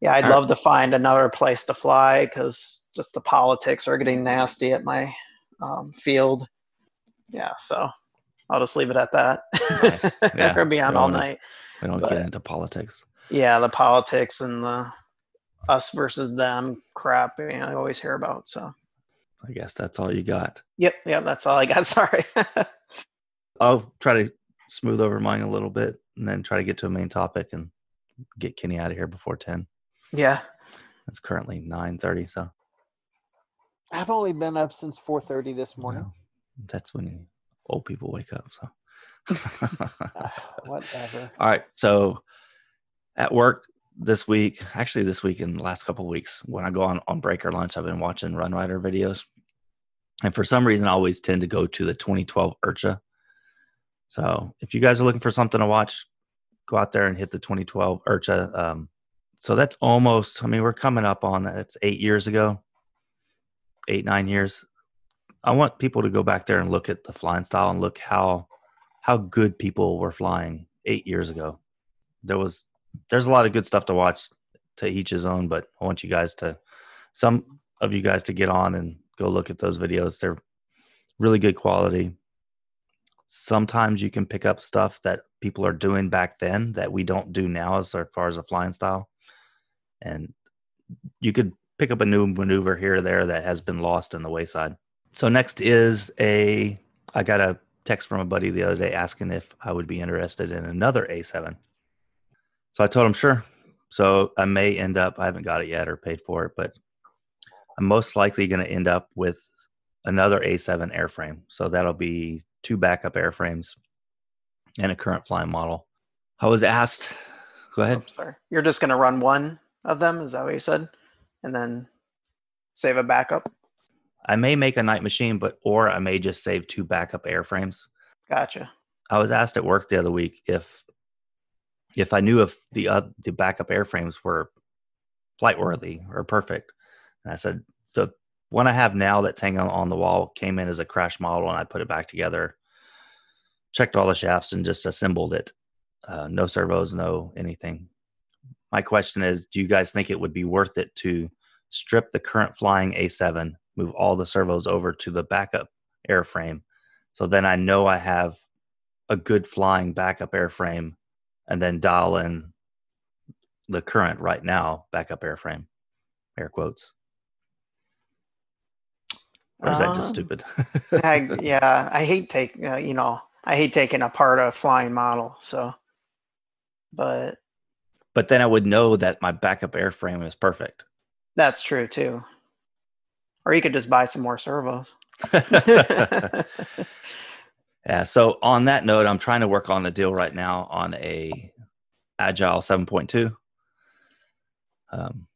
yeah, I'd All right. love to find another place to fly because just the politics are getting nasty at my um, field. Yeah, so I'll just leave it at that. Nice. Yeah, We're beyond all wanna- night. we don't But- get into politics. Yeah, the politics and the us versus them crap. You know, I always hear about. So I guess that's all you got. yep, yep, that's all I got. Sorry. I'll try to smooth over mine a little bit and then try to get to a main topic and get Kenny out of here before 10. yeah. It's currently 9:30, so I've only been up since 4:30 this morning. well, that's when old people wake up, so Whatever. All right. So at work this week, actually this week and the last couple of weeks, when I go on, on break or lunch, I've been watching RunRyder videos. And for some reason, I always tend to go to the 2012 IRCHA. So if you guys are looking for something to watch, go out there and hit the 2012 IRCHA. Um, so that's almost, I mean, we're coming up on that. It's eight years ago, eight, nine years. I want people to go back there and look at the flying style and look how how good people were flying eight years ago. There was there's a lot of good stuff to watch to each his own, but I want you guys to some of you guys to get on and go look at those videos. They're really good quality. Sometimes you can pick up stuff that people are doing back then that we don't do now as far as a flying style. And you could pick up a new maneuver here or there that has been lost in the wayside. So next is a I got a text from a buddy the other day asking if I would be interested in another A7. So I told him sure. So I may end up I haven't got it yet or paid for it, but I'm most likely going to end up with another A7 airframe. So that'll be two backup airframes and a current flying model. I was asked, go ahead. I'm sorry. You're just going to run one of them. Is that what you said? And then save a backup. I may make a night machine, but or I may just save two backup airframes. Gotcha. I was asked at work the other week if if I knew if the uh, the backup airframes were flight worthy or perfect, and I said the one I have now that's hanging on the wall came in as a crash model, and I put it back together, checked all the shafts, and just assembled it. Uh, no servos, no anything. My question is, do you guys think it would be worth it to strip the current flying A7, move all the servos over to the backup airframe, so then I know I have a good flying backup airframe and then dial in the current right now backup airframe air quotes or is that just Um, stupid I, yeah, I hate take uh, you know I hate taking apart a flying model. So, but but then i would know that my backup airframe is perfect that's true too. Or you could just buy some more servos. yeah so on that note i'm trying to work on a deal right now on a agile 7.2 um,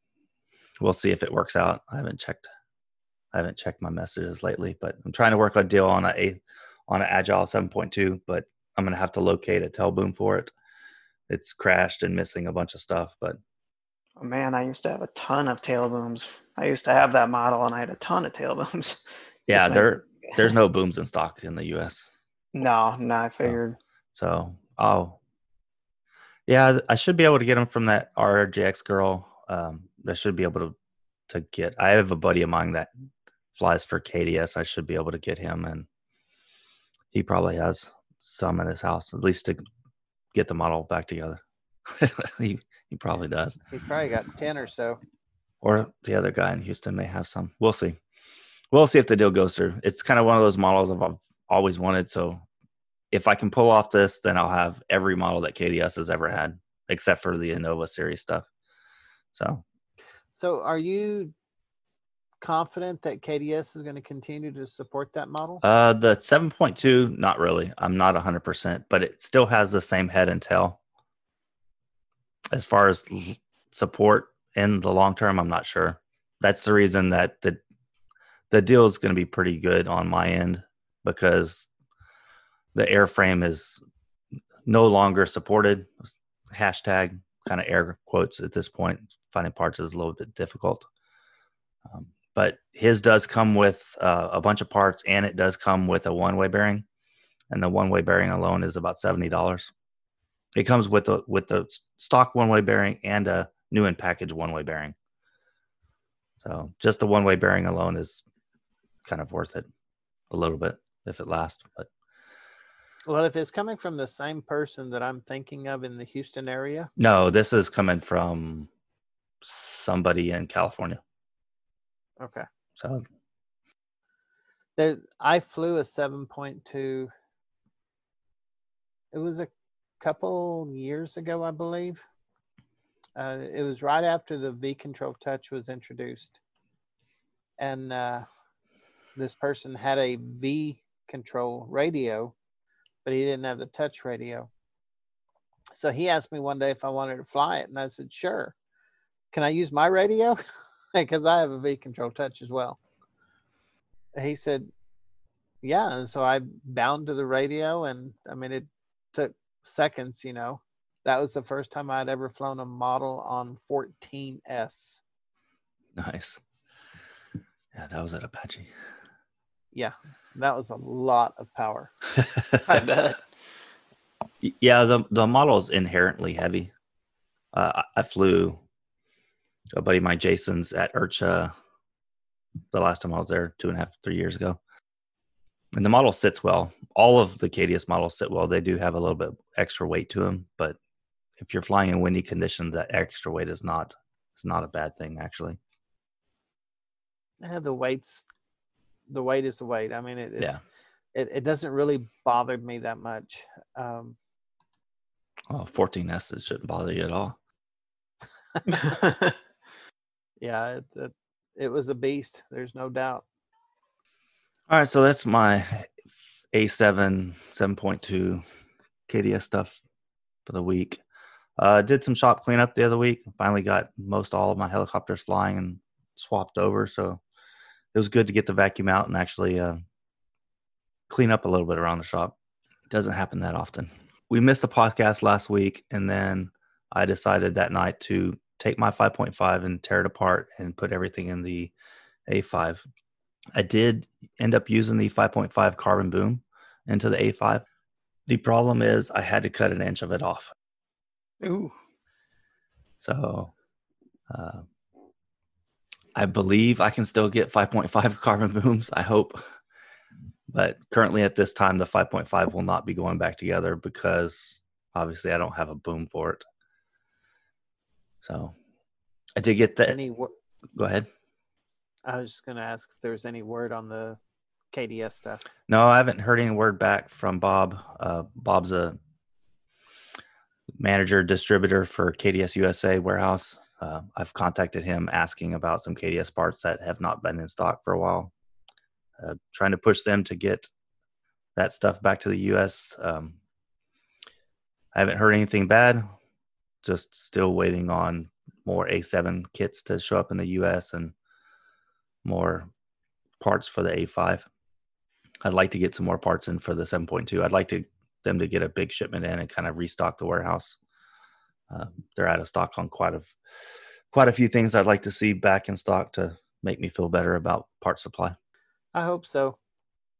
we'll see if it works out. I haven't checked i haven't checked my messages lately but i'm trying to work a deal on a, on an agile 7.2 but i'm going to have to locate a tail boom for it. It's crashed and missing a bunch of stuff but man, I used to have a ton of tail booms. I used to have that model, and I had a ton of tail booms. yeah there there's no booms in stock in the us No, no, I figured. So, oh, yeah, I should be able to get them from that RJX girl. Um, I should be able to to get. I have a buddy of mine that flies for KDS. I should be able to get him, and he probably has some in his house, at least to get the model back together. he he probably does. He probably got ten or so. Or the other guy in Houston may have some. We'll see. We'll see if the deal goes through. It's kind of one of those models I've always wanted. So if I can pull off this, then I'll have every model that KDS has ever had, except for the Innova series stuff. So, so are you confident that KDS is going to continue to support that model? Uh, the 7.2, not really. I'm not 100%, but it still has the same head and tail. As far as support in the long term, I'm not sure. That's the reason that the the deal is going to be pretty good on my end because the airframe is no longer supported. Hashtag kind of air quotes at this point. Finding parts is a little bit difficult. Um, but his does come with uh, a bunch of parts and it does come with a one way bearing. And the one way bearing alone is about $70. It comes with the with the stock one way bearing and a new and package one way bearing. So just the one way bearing alone is kind of worth it a little bit if it lasts. But well, if it's coming from the same person that I'm thinking of in the Houston area, no, this is coming from somebody in California. Okay. So there, I flew a 7.2. It was a couple years ago, I believe. Uh, it was right after the V Control Touch was introduced. And uh, this person had a V Control radio but he didn't have the touch radio. So he asked me one day if I wanted to fly it, and I said, sure. Can I use my radio? Because I have a V control touch as well. He said, yeah. And so I bound to the radio, and I mean, it took seconds, you know. That was the first time I'd ever flown a model on 14S. Nice. Yeah, that was at Apache. Yeah, that was a lot of power. I bet. Yeah, the the model is inherently heavy. Uh, I flew a buddy of mine, Jason's at IRCHA the last time I was there two and a half, three years ago. And the model sits well. All of the KDS models sit well. They do have a little bit extra weight to them, but if you're flying in windy conditions, that extra weight is not is not a bad thing actually. Yeah, the weight's the weight is the weight. I mean, it, yeah, it, it doesn't really bother me that much. Um, oh, 14S shouldn't bother you at all. yeah, it, it, it was a beast. There's no doubt. All right, so that's my A7 7.2 KDS stuff for the week. Uh, did some shop cleanup the other week. Finally got most all of my helicopters flying and swapped over. So it was good to get the vacuum out and actually uh, clean up a little bit around the shop. It doesn't happen that often. We missed the podcast last week, and then I decided that night to take my 5.5 and tear it apart and put everything in the A5. I did end up using the 5.5 carbon boom into the A5. The problem is I had to cut an inch of it off. Ooh. So uh, I believe I can still get 5.5 carbon booms. I hope. But currently at this time, the 5.5 will not be going back together because obviously I don't have a boom for it. So I did get that. Any wor- Go ahead. I was just going to ask if there was any word on the KDS stuff. No, I haven't heard any word back from Bob. Uh, Bob's a manager distributor for KDS USA warehouse uh, I've contacted him asking about some KDS parts that have not been in stock for a while, uh, trying to push them to get that stuff back to the U.S. Um, I haven't heard anything bad. Just still waiting on more A7 kits to show up in the U.S. and more parts for the A5. I'd like to get some more parts in for the 7.2. I'd like to them to get a big shipment in and kind of restock the warehouse uh, they're out of stock on quite a quite a few things I'd like to see back in stock to make me feel better about part supply. I hope so.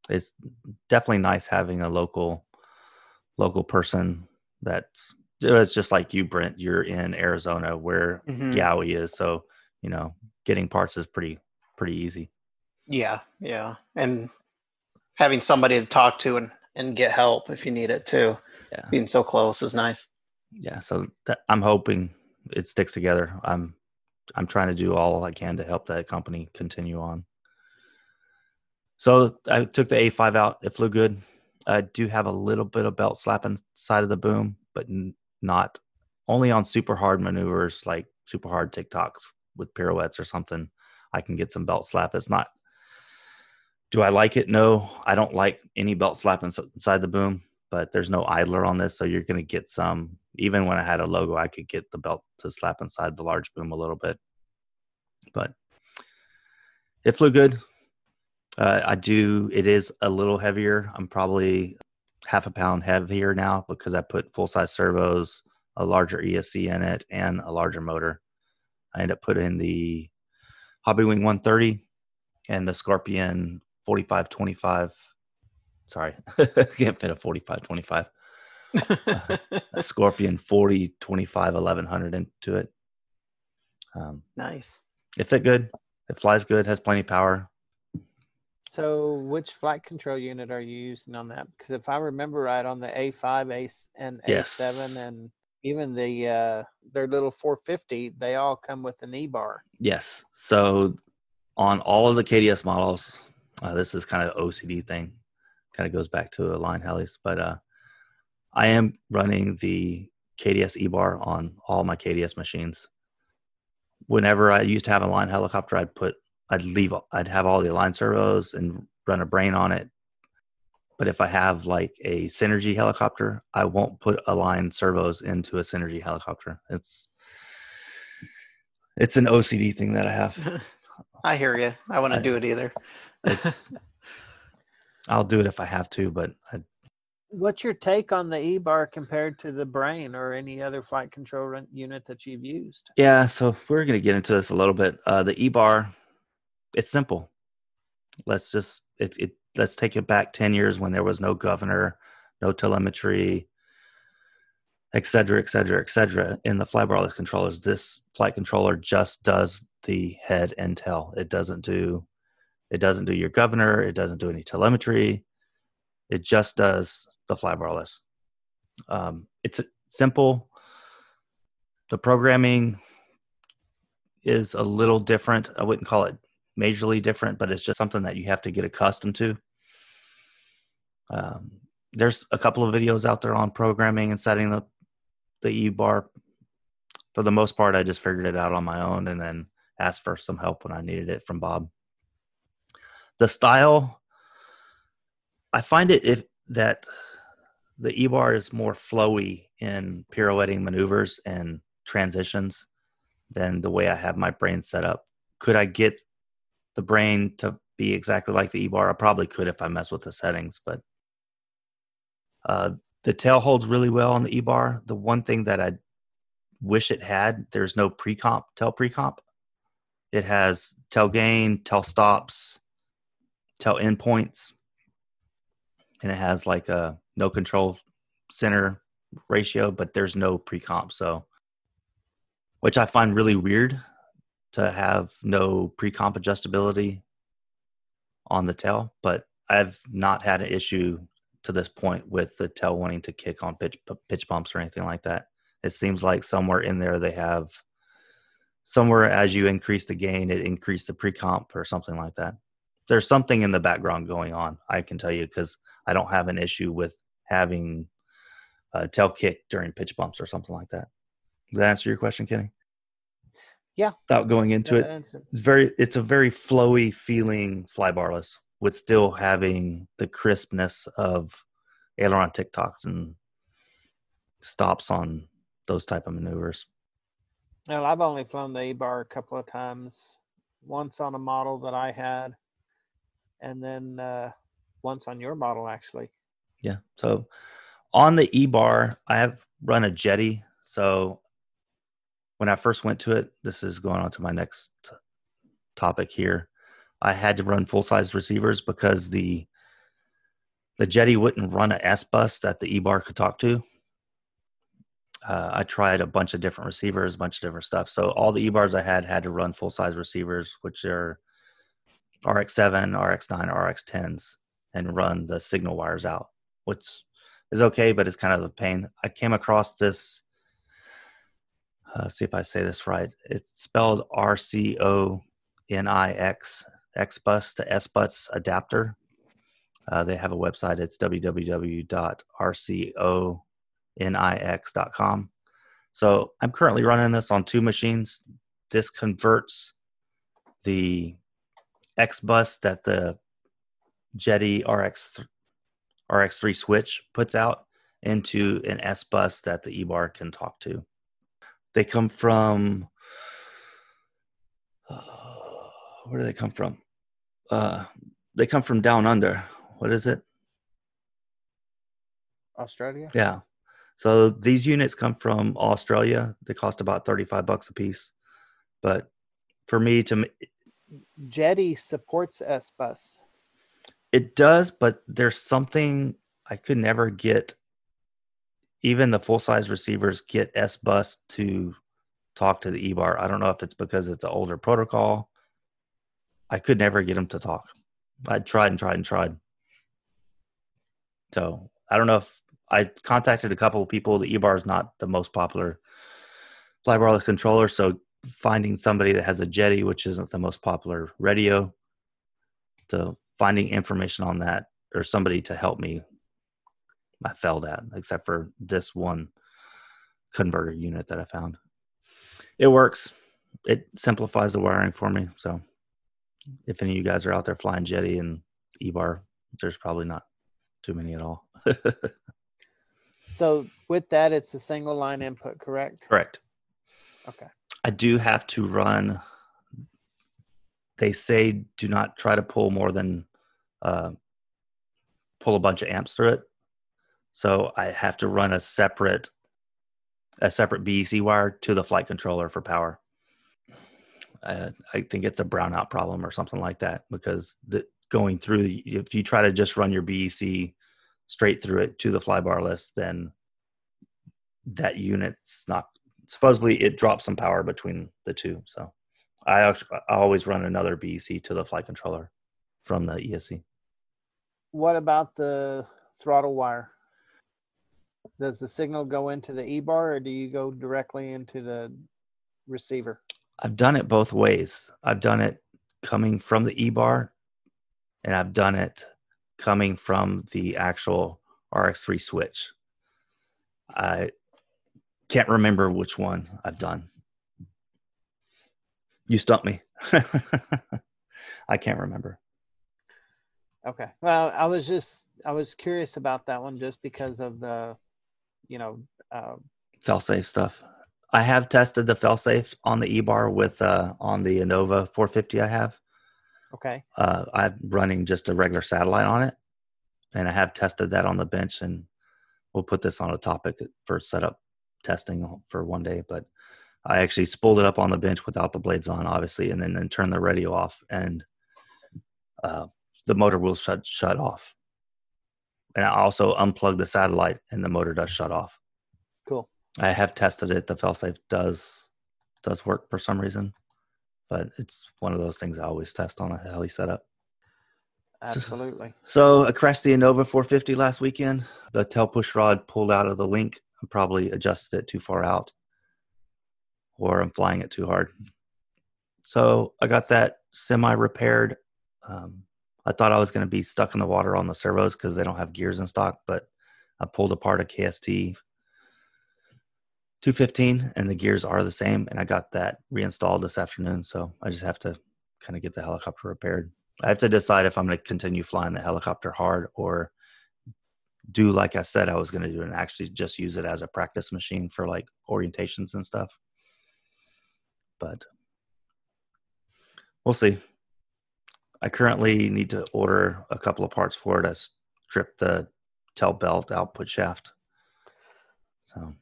It's definitely nice having a local local person that's it's just like you, Brent. You're in Arizona where Mhm. Yowie is, so you know getting parts is pretty pretty easy. Yeah, yeah, and having somebody to talk to and and get help if you need it too. Yeah. Being so close is nice. Yeah, so that, I'm hoping it sticks together. I'm I'm trying to do all I can to help that company continue on. So I took the A5 out. It flew good. I do have a little bit of belt slap inside of the boom, but n- not only on super hard maneuvers like super hard TikToks with pirouettes or something. I can get some belt slap. It's not. Do I like it? No, I don't like any belt slap inside the boom. But there's no idler on this, so you're going to get some. Even when I had a logo, I could get the belt to slap inside the large boom a little bit. But it flew good. Uh, I do. It is a little heavier. I'm probably half a pound heavier now because I put full size servos, a larger ESC in it, and a larger motor. I end up putting the Hobbywing 130 and the Scorpion 4525. Sorry, can't fit a 4525. A Scorpion 4025 1100 into it. Um, nice. it fit good. It flies good. Has plenty of power. So, which flight control unit are you using on that? Because if I remember right, on the A5, A and Yes. A7, and even the uh, their little 450, they all come with an E bar. Yes. So on all of the KDS models, uh, this is kind of OCD thing. Kind of goes back to Align helis, but uh, I am running the KDS E bar on all my KDS machines. Whenever I used to have a line helicopter, I'd put, I'd leave, I'd have all the Align servos and run a brain on it. But if I have like a Synergy helicopter, I won't put aligned servos into a Synergy helicopter. It's it's an OCD thing that I have. I hear you. I wouldn't do it either. It's I'll do it if I have to, but I, What's your take on the E bar compared to the brain or any other flight control run- unit that you've used? yeah. So we're gonna get into this a little bit. Uh, the E bar, it's simple. Let's just it, it. Let's take it back ten years when there was no governor, no telemetry, et cetera, et cetera, et cetera. In the flybarless controllers, this flight controller just does the head and tail. It doesn't do, it doesn't do your governor. It doesn't do any telemetry. It just does the flybarless. Um, it's simple. The programming is a little different. I wouldn't call it majorly different, but it's just something that you have to get accustomed to. Um, there's a couple of videos out there on programming and setting up the E bar. For the most part, I just figured it out on my own and then asked for some help when I needed it from Bob. The style, I find it if that the E bar is more flowy in pirouetting maneuvers and transitions than the way I have my brain set up. Could I get the brain to be exactly like the E bar? I probably could if I mess with the settings, but uh, the tail holds really well on the E bar. The one thing that I wish it had, there's no pre comp, tail pre comp. It has tail gain, tail stops, tail endpoints, and it has like a no control center ratio, but there's no pre comp. So, which I find really weird to have no pre comp adjustability on the tail, but I've not had an issue to this point with the tail wanting to kick on pitch pitch bumps or anything like that. It seems like somewhere in there they have somewhere as you increase the gain, it increased the pre comp or something like that. There's something in the background going on. I can tell you because I don't have an issue with having a tail kick during pitch bumps or something like that. Does that answer your question, Kenny? Yeah. Without going into Yeah, it, it's very it's a very flowy feeling flybarless with still having the crispness of aileron TikToks and stops on those type of maneuvers. Well, I've only flown the E bar a couple of times. Once on a model that I had, and then uh, once on your model, actually. Yeah. So on the E bar, I have run a Jeti. So when I first went to it, this is going on to my next topic here. I had to run full size receivers because the the Jeti wouldn't run a S bus that the E bar could talk to. uh, I tried a bunch of different receivers, a bunch of different stuff. So all the E-bars I had had to run full size receivers, which are RX7, RX9, RX10s, and run the signal wires out, which is okay, but it's kind of a pain. I came across this. Uh, see if I say this right. It's spelled R C O N I X X bus to S bus adapter. Uh, they have a website. It's www.rconix.com. So I'm currently running this on two machines. This converts the X bus that the Jeti RX RX3 switch puts out into an S bus that the E bar can talk to. They come from uh, where do they come from? Uh, they come from down under. What is it? Australia. Yeah. So these units come from Australia. They cost about 35 bucks a piece. But for me to Jeti supports S bus. It does, but there's something I could never get. Even the full size receivers get S bus to talk to the E bar. I don't know if it's because it's an older protocol. I could never get him to talk. I tried and tried and tried. So I don't know if I contacted a couple of people. The E bar is not the most popular flybarless controller, so finding somebody that has a Jeti, which isn't the most popular radio, to finding information on that or somebody to help me, I failed at, except for this one converter unit that I found. It works. It simplifies the wiring for me. So if any of you guys are out there flying Jeti and E-bar, there's probably not too many at all. so with that, it's a single line input, correct? Correct. Okay. I do have to run. They say do not try to pull more than uh, pull a bunch of amps through it. So I have to run a separate a separate BEC wire to the flight controller for power. Uh, I think it's a brownout problem or something like that because the, going through if you try to just run your BEC straight through it to the flybarless, then that unit's not supposedly it drops some power between the two. So I, I always run another BEC to the flight controller from the ESC. What about the throttle wire? Does the signal go into the E bar or do you go directly into the receiver? I've done it both ways. I've done it coming from the E bar and I've done it coming from the actual RX3 switch. I can't remember which one I've done. You stumped me. I can't remember. Okay. Well, I was just I was curious about that one just because of the, you know, uh, failsafe stuff. I have tested the failsafe on the E-bar with uh, on the Innova 450 I have. Okay. Uh, I'm running just a regular satellite on it, and I have tested that on the bench, and we'll put this on a topic for setup testing for one day, but I actually spooled it up on the bench without the blades on, obviously, and then, then turned the radio off, and uh, the motor will shut shut off. And I also unplug the satellite, and the motor does shut off. I have tested it. The failsafe does does work for some reason, but it's one of those things I always test on a heli setup. Absolutely. So I crashed the Innova 450 last weekend. The tail push rod pulled out of the link I probably adjusted it too far out or I'm flying it too hard. So I got that semi repaired. Um, I thought I was going to be stuck in the water on the servos because they don't have gears in stock, but I pulled apart a KST 215 and the gears are the same. And I got that reinstalled this afternoon. So I just have to kind of get the helicopter repaired. I have to decide if I'm going to continue flying the helicopter hard or do like I said I was going to do and actually just use it as a practice machine for like orientations and stuff. But we'll see. I currently need to order a couple of parts for it. I strip the tail belt output shaft. So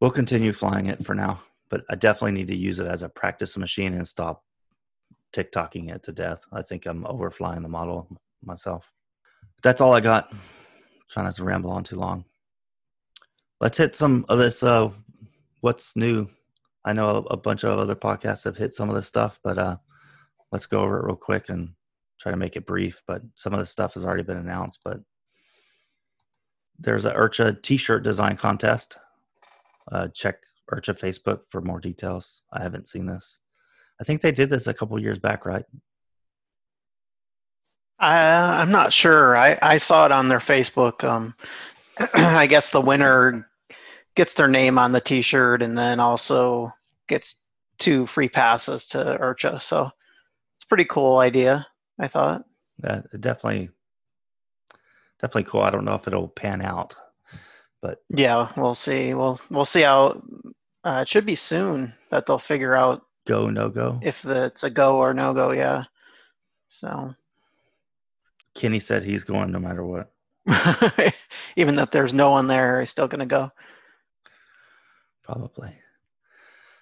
we'll continue flying it for now, but I definitely need to use it as a practice machine and stop TikToking it to death. I think I'm overflying the model myself that's all I got. Trying not to ramble on too long. let's hit some of this. Uh, what's new? I know a, bunch of other podcasts have hit some of this stuff, but uh, let's go over it real quick and try to make it brief. But some of the stuff has already been announced. But there's a IRCHA T-shirt design contest. Uh, check IRCHA Facebook for more details. I haven't seen this. I think they did this a couple years back, right? I, I'm not sure. I, I saw it on their Facebook. Um, I guess the winner gets their name on the T-shirt and then also gets two free passes to IRCHA. So it's a pretty cool idea. I thought. Yeah, definitely, definitely cool. I don't know if it'll pan out, but yeah, we'll see. We'll we'll see how. Uh, it should be soon that they'll figure out go no go if the, it's a go or no go. Yeah. So. Kenny said he's going no matter what. Even if there's no one there, he's still going to go. Probably.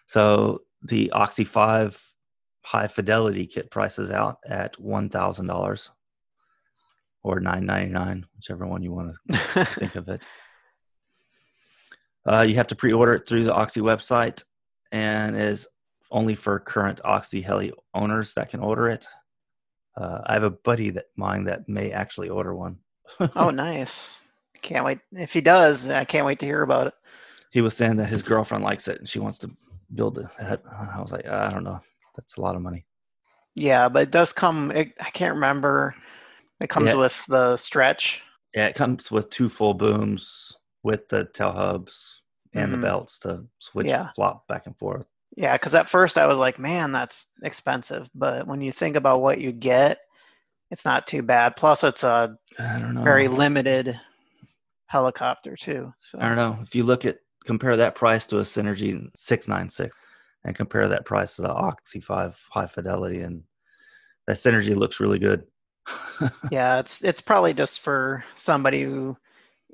So the Oxy 5 high fidelity kit prices out at $1,000 or $9.99, whichever one you want to think of it. Uh, you have to pre order it through the Oxy website and is only for current Oxy Heli owners that can order it. Uh, I have a buddy that mine that may actually order one. oh, nice! Can't wait. If he does, I can't wait to hear about it. He was saying that his girlfriend likes it and she wants to build it. I was like, I don't know. That's a lot of money. Yeah, but it does come. It, I can't remember. It comes yeah. with the stretch. Yeah, it comes with two full booms with the tail hubs and mm-hmm. the belts to switch yeah. flop back and forth. Yeah, because at first I was like, man, that's expensive. But when you think about what you get, it's not too bad. Plus, it's a very limited helicopter too. So I don't know if you look at compare that price to a Synergy six nine six, and compare that price to the Oxy five high fidelity, and that Synergy looks really good. yeah, it's it's probably just for somebody who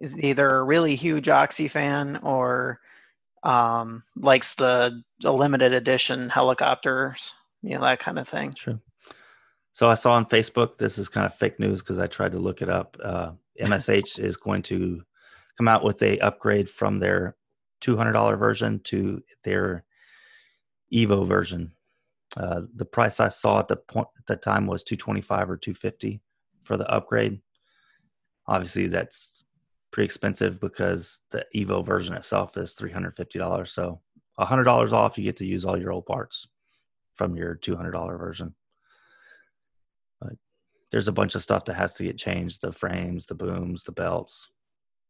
is either a really huge Oxy fan or um, likes the, the limited edition helicopters, you know, that kind of thing. Sure. So I saw on Facebook, this is kind of fake news because I tried to look it up. Uh, MSH is going to come out with a upgrade from their $200 version to their Evo version. Uh, the price I saw at the point at the time was 225 or 250 for the upgrade. Obviously, that's pretty expensive because the Evo version itself is $350. So $100 off, you get to use all your old parts from your $200 version. But there's a bunch of stuff that has to get changed the frames, the booms, the belts,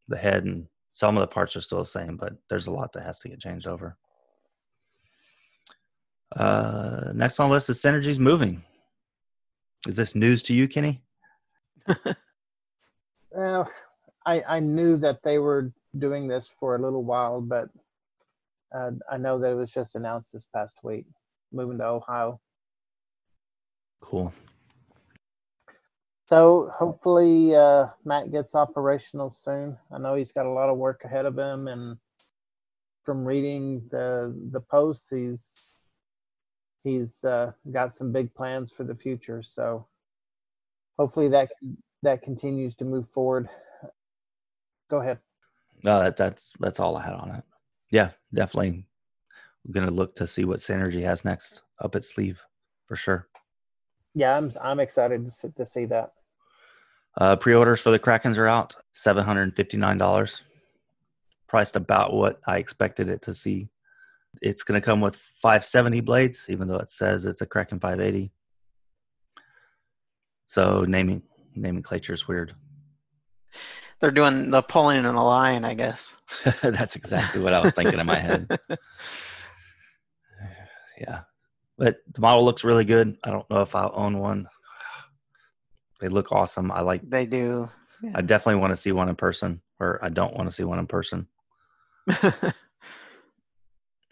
the head, and some of the parts are still the same, but there's a lot that has to get changed over. Uh, next on the list is Synergy's moving. Is this news to you, Kenny? well, I, I knew that they were doing this for a little while, but uh, I know that it was just announced this past week, moving to Ohio. Cool. So hopefully uh, Matt gets operational soon. I know he's got a lot of work ahead of him, and from reading the the posts, he's he's uh, got some big plans for the future. So hopefully that that continues to move forward go ahead. No, that, that's that's all I had on it. Yeah, definitely. I'm gonna look to see what Synergy has next up its sleeve for sure. Yeah, I'm I'm excited to see, to see that. Uh, pre-orders for the Krakens are out, seven hundred and fifty nine dollars, priced about what I expected it to see. It's going to come with 570 blades, even though it says it's a Kraken 580. So naming nomenclature is weird they're doing the pulling in a line, I guess. That's exactly what I was thinking in my head. yeah. But the model looks really good. I don't know if I'll own one. They look awesome. I like They do. Yeah. I definitely want to see one in person or I don't want to see one in person.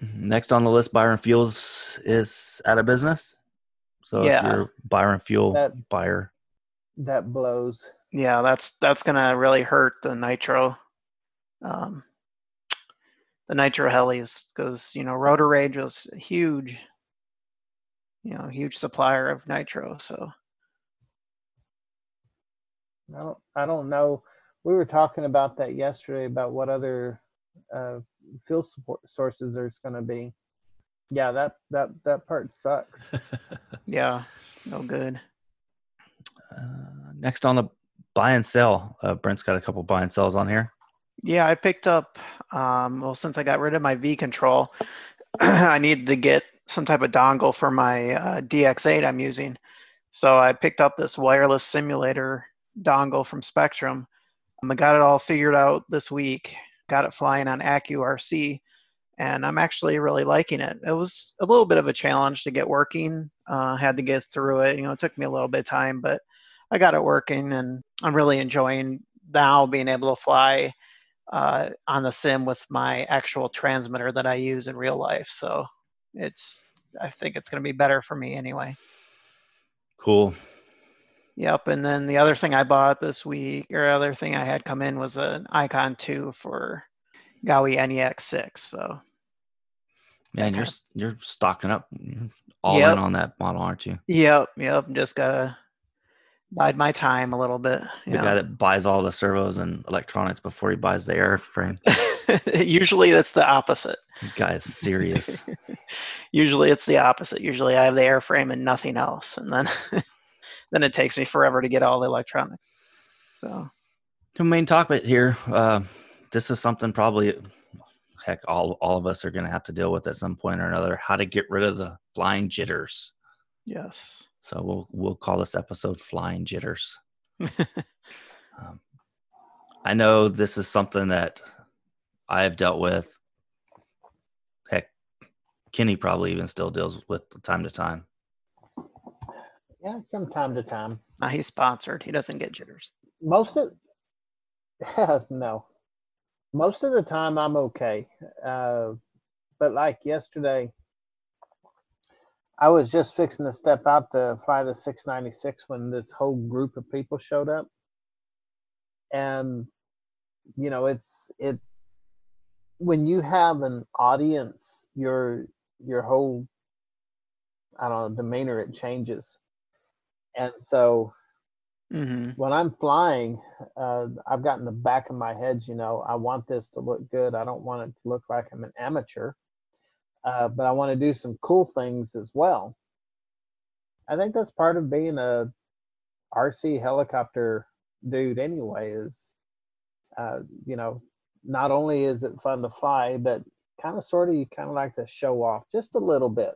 Next on the list, Byron Fuels is out of business. So yeah. if you're Byron Fuel that, buyer, that blows yeah, that's that's gonna really hurt the nitro, um, the nitro helis because you know Rotor Rage was huge, you know, huge supplier of nitro. So I don't, I don't know. We were talking about that yesterday about what other uh, fuel support sources there's going to be. Yeah, that that that part sucks. Yeah, it's no good. Uh, next on the buy and sell, uh, Brent's got a couple buy and sells on here. Yeah, I picked up. Um, well, since I got rid of my V control, I needed to get some type of dongle for my uh, DX8 I'm using. So I picked up this wireless simulator dongle from Spektrum. Um, I got it all figured out this week. Got it flying on AccuRC, and I'm actually really liking it. It was a little bit of a challenge to get working. Uh, had to get through it. You know, it took me a little bit of time, but I got it working, and I'm really enjoying now being able to fly uh, on the sim with my actual transmitter that I use in real life. So it's I think it's going to be better for me anyway. Cool. Yep. And then the other thing I bought this week, or other thing I had come in was an Icon 2 for Gaui NEX 6. So, Man, you're you're stocking up all Yep. in on that model, aren't you? yep. Yep. Just got to bide my time a little bit. The guy that buys all the servos and electronics before he buys the airframe. Usually that's the opposite. The guy is serious. Usually it's the opposite. Usually I have the airframe and nothing else. And then, then it takes me forever to get all the electronics. So, the main topic here. Uh, this is something probably, heck, all all of us are going to have to deal with at some point or another. How to get rid of the flying jitters. yes. So we'll we'll call this episode "Flying Jitters." Um, I know this is something that I've dealt with. Heck, Kenny probably even still deals with time to time. yeah, from time to time. Uh, he's sponsored. He doesn't get jitters. Most of no, most of the time I'm okay. Uh, but like yesterday, I was just fixing to step out to fly the 696 when this whole group of people showed up, and you know it's it when you have an audience, your your whole I don't know demeanor it changes, and so hmm when I'm flying, uh, I've got in the back of my head, you know, I want this to look good. I don't want it to look like I'm an amateur, uh, but I want to do some cool things as well. I think that's part of being a RC helicopter dude, anyway. Is uh, you know, not only is it fun to fly, but kind of sort of you kind of like to show off just a little bit.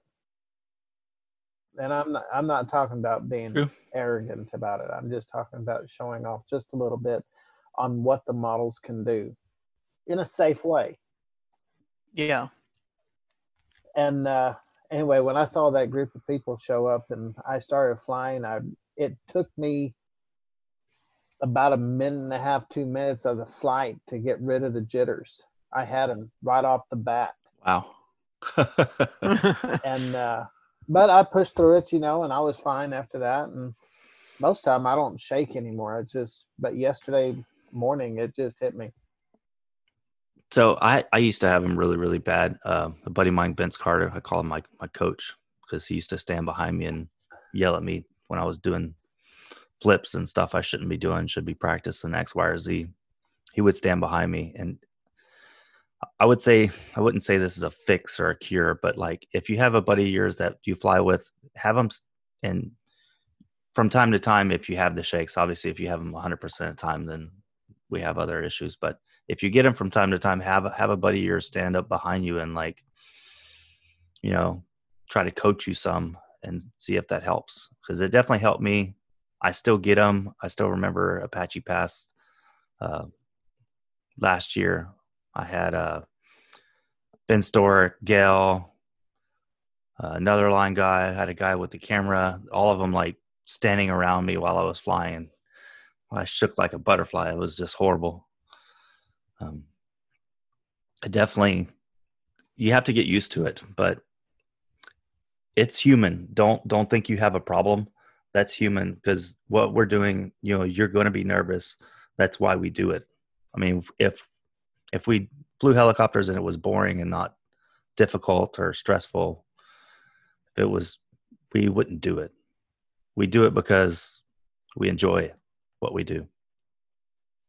And I'm not I'm not talking about being True. arrogant about it. I'm just talking about showing off just a little bit on what the models can do in a safe way. Yeah. And uh, anyway, when I saw that group of people show up and I started flying, I it took me about a minute and a half, two minutes of the flight to get rid of the jitters. I had them right off the bat, Wow. and uh, but I pushed through it, you know, and I was fine after that. And most time I don't shake anymore. It just, but yesterday morning it just hit me. So I, I used to have him really, really bad. Uh, a buddy of mine, Vince Carter, I call him my, my coach because he used to stand behind me and yell at me when I was doing flips and stuff I shouldn't be doing, should be practicing X, Y, or Z. He would stand behind me. And I would say, I wouldn't say this is a fix or a cure, but like if you have a buddy of yours that you fly with, have them and from time to time, if you have the shakes, obviously, if you have them 100% of the time, then we have other issues. But if you get them from time to time, have have a buddy yours stand up behind you and like, you know, try to coach you some and see if that helps because it definitely helped me. I still get them. I still remember Apache Pass uh, last year. I had uh, Ben Stork, Gail, uh, another line guy. I had a guy with the camera. All of them like standing around me while I was flying. I shook like a butterfly. It was just horrible. Um, definitely, you have to get used to it, but it's human. Don't don't think you have a problem. That's human because what we're doing, you know, you're going to be nervous. That's why we do it. I mean, if if we flew helicopters and it was boring and not difficult or stressful, if it was, we wouldn't do it. We do it because we enjoy what we do.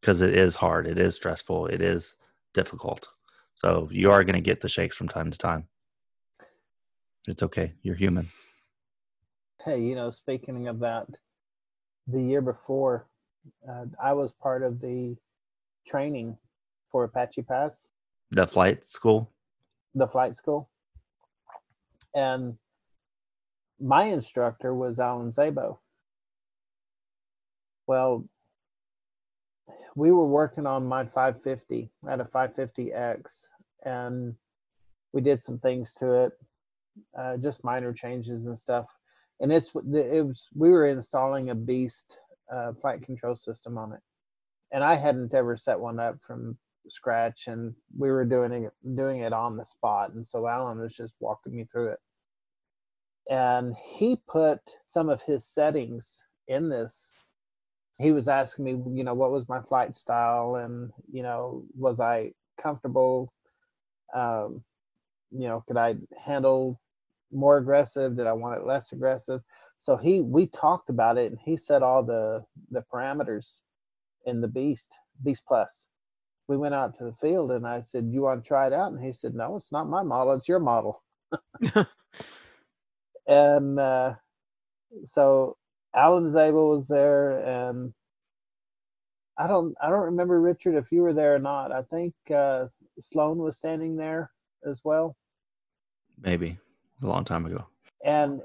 Because it is hard, it is stressful, it is difficult. So you are going to get the shakes from time to time. It's okay. You're human. Hey, you know, speaking of that, the year before, uh, I was part of the training for Apache Pass, The flight school. the flight school. And my instructor was Alan Szabo. Well, we were working on my 550. I had a 550X, and we did some things to it, uh, just minor changes and stuff. And it's it was we were installing a Beast uh, flight control system on it, and I hadn't ever set one up from scratch, and we were doing it doing it on the spot. And so Alan was just walking me through it, and he put some of his settings in this he was asking me, you know, what was my flight style, and you know, was I comfortable? Um, you know, could I handle more aggressive? Did I want it less aggressive? So he, we talked about it, and he set all the the parameters in the Beast Beast Plus. We went out to the field, and I said, "You want to try it out?" And he said, "No, it's not my model; it's your model." and uh, so Alan Zabel was there, and I don't I don't remember Richard if you were there or not. I think uh, Sloan was standing there as well. Maybe a long time ago. And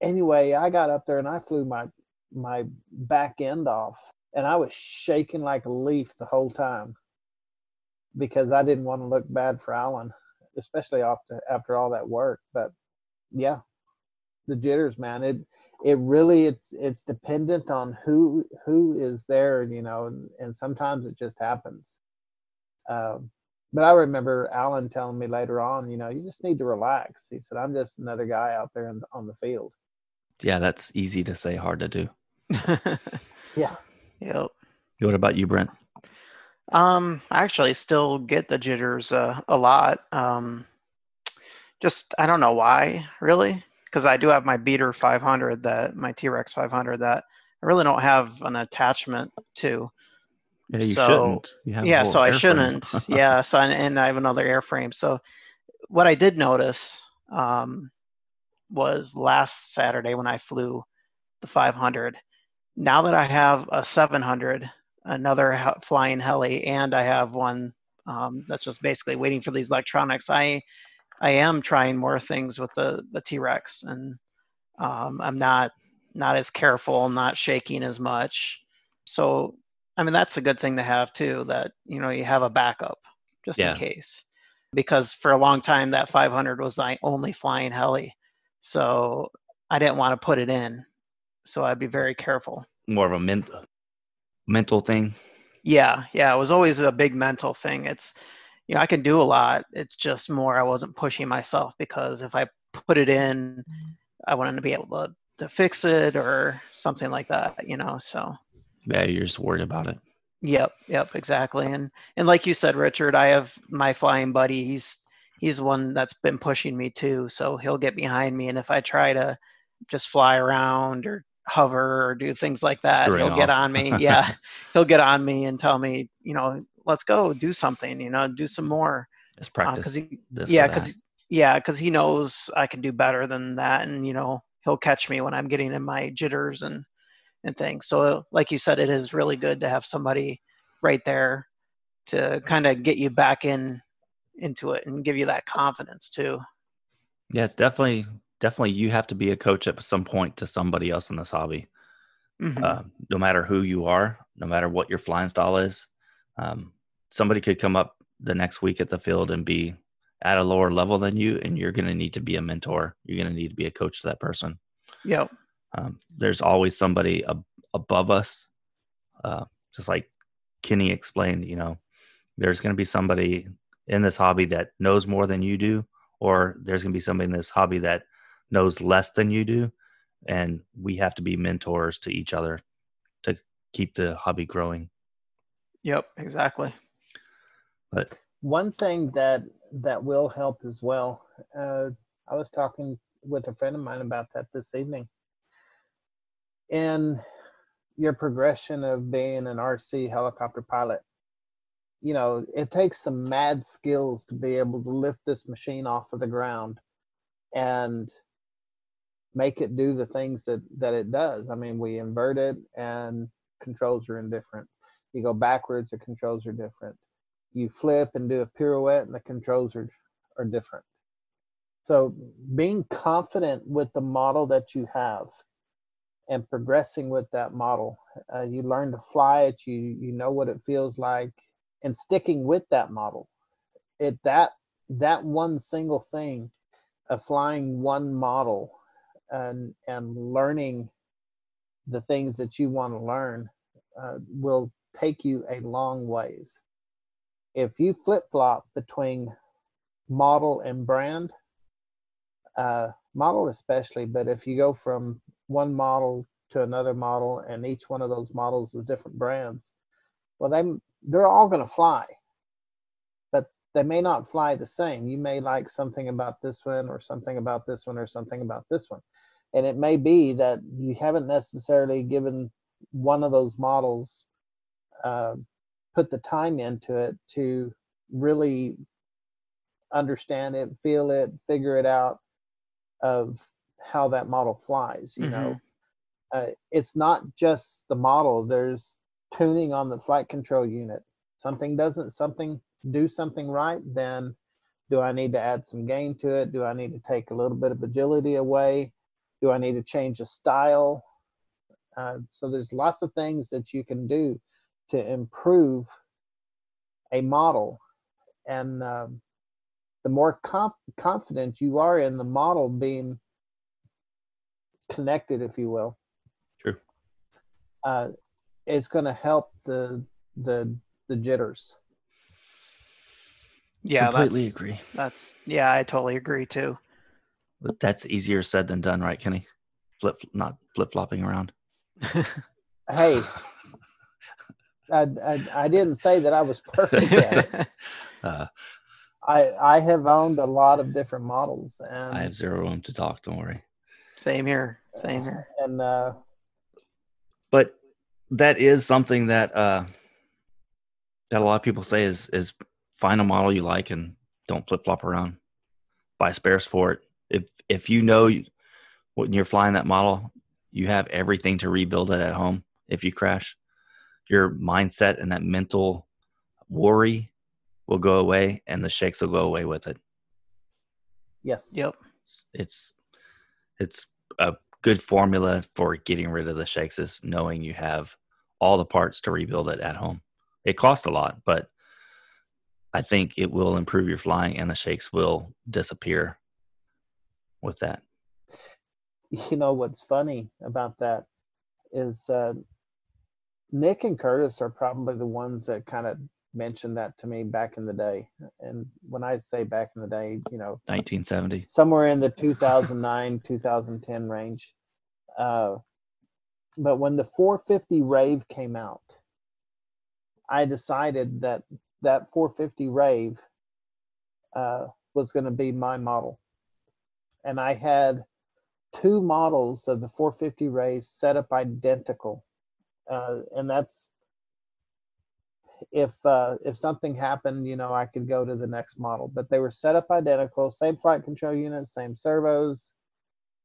anyway, I got up there and I flew my my back end off, and I was shaking like a leaf the whole time because I didn't want to look bad for Alan, especially after after all that work. But yeah, the jitters, man. It it really it's it's dependent on who who is there, you know, and, and sometimes it just happens. Um, but I remember Alan telling me later on, you know, you just need to relax. He said, "I'm just another guy out there in, on the field." Yeah, that's easy to say, hard to do. Yeah. Yep. What about you, Brent? Um, I actually still get the jitters uh, a lot. Um, just I don't know why, really, because I do have my beater 500 that my T-Rex 500 that I really don't have an attachment to. Yeah, you So, shouldn't. You yeah, so I shouldn't. yeah, so and, and I have another airframe. So what I did notice um, was last Saturday when I flew the 500. Now that I have a 700, another he- flying heli, and I have one um, that's just basically waiting for these electronics, I I am trying more things with the the T-Rex, and um, I'm not not as careful, not shaking as much. So I mean, that's a good thing to have too. That you know you have a backup just Yeah. in case, because for a long time that 500 was my only flying heli, so I didn't want to put it in. So I'd be very careful. More of a ment- mental thing. Yeah, yeah, it was always a big mental thing. It's you know I can do a lot. It's just more I wasn't pushing myself because if I put it in, mm. I wanted to be able to to fix it or something like that. You know, so. Yeah, you're just worried about it. Yep, yep, exactly. And and like you said, Richard, I have my flying buddy. He's he's one that's been pushing me too. So he'll get behind me, and if I try to just fly around or hover or do things like that, Screwing he'll get on me. Yeah, he'll get on me and tell me, you know, let's go do something. You know, do some more. Just Because practice. he, this yeah, because yeah, because he knows I can do better than that, and you know, he'll catch me when I'm getting in my jitters and and things. So, like you said, it is really good to have somebody right there to kind of get you back in into it and give you that confidence too. yeah, it's definitely definitely you have to be a coach at some point to somebody else in this hobby. Mhm. uh, no matter who you are, no matter what your flying style is, um, somebody could come up the next week at the field and be at a lower level than you, and you're going to need to be a mentor. You're going to need to be a coach to that person. Yep. Um, there's always somebody ab- above us, uh, just like Kenny explained. You know, there's going to be somebody in this hobby that knows more than you do, or there's going to be somebody in this hobby that knows less than you do, and we have to be mentors to each other to keep the hobby growing. Yep. Exactly. But one thing that that will help as well uh, i was talking with a friend of mine about that this evening in your progression of being an rc helicopter pilot you know, it takes some mad skills to be able to lift this machine off of the ground and make it do the things that that it does. I mean, we invert it and controls are indifferent. You go backwards, the controls are different. You flip and do a pirouette, and the controls are are different. So, being confident with the model that you have and progressing with that model, uh, you learn to fly it. You you know what it feels like, and sticking with that model. It that that one single thing of flying one model and and learning the things that you want to learn uh, will take you a long ways. If you flip flop between model and brand, uh, model especially, but if you go from one model to another model and each one of those models is different brands, well, they they're all going to fly, but they may not fly the same. You may like something about this one, or something about this one, or something about this one, and it may be that you haven't necessarily given one of those models uh, put the time into it to really understand it, feel it, figure it out of how that model flies. You mm-hmm. know, uh, it's not just the model. There's tuning on the flight control unit. Something doesn't something do something right, then do I need to add some gain to it? Do I need to take a little bit of agility away? Do I need to change a style? Uh, so there's lots of things that you can do to improve a model, and um, the more comp- confident you are in the model being connected, if you will, true, uh, it's going to help the the the jitters. Yeah, completely agree. That's yeah, I totally agree too. But that's easier said than done, right, Kenny? Flip, not flip flopping around. hey, I, I, I didn't say that I was perfect at it. Uh, I I have owned a lot of different models, and I have zero room to talk. Don't worry. Same here. Same here. And uh, but that is something that uh, that a lot of people say is is find a model you like and don't flip flop around. Buy spares for it. If if you know you, when you're flying that model, you have everything to rebuild it at home. If you crash, your mindset and that mental worry will go away, and the shakes will go away with it. Yes. Yep. It's it's a good formula for getting rid of the shakes is knowing you have all the parts to rebuild it at home. It costs a lot, but I think it will improve your flying and the shakes will disappear with that. You know what's funny about that is uh, Nick and Curtis are probably the ones that kind of mentioned that to me back in the day. And when I say back in the day, you know, 1970, somewhere in the 2009, 2010 range. Uh, but when the 450 Rave came out, I decided that that 450 Rave uh, was going to be my model. And I had two models of the 450 Rave set up identical. Uh, and that's if uh, if something happened, you know, I could go to the next model. But they were set up identical, same flight control unit, same servos,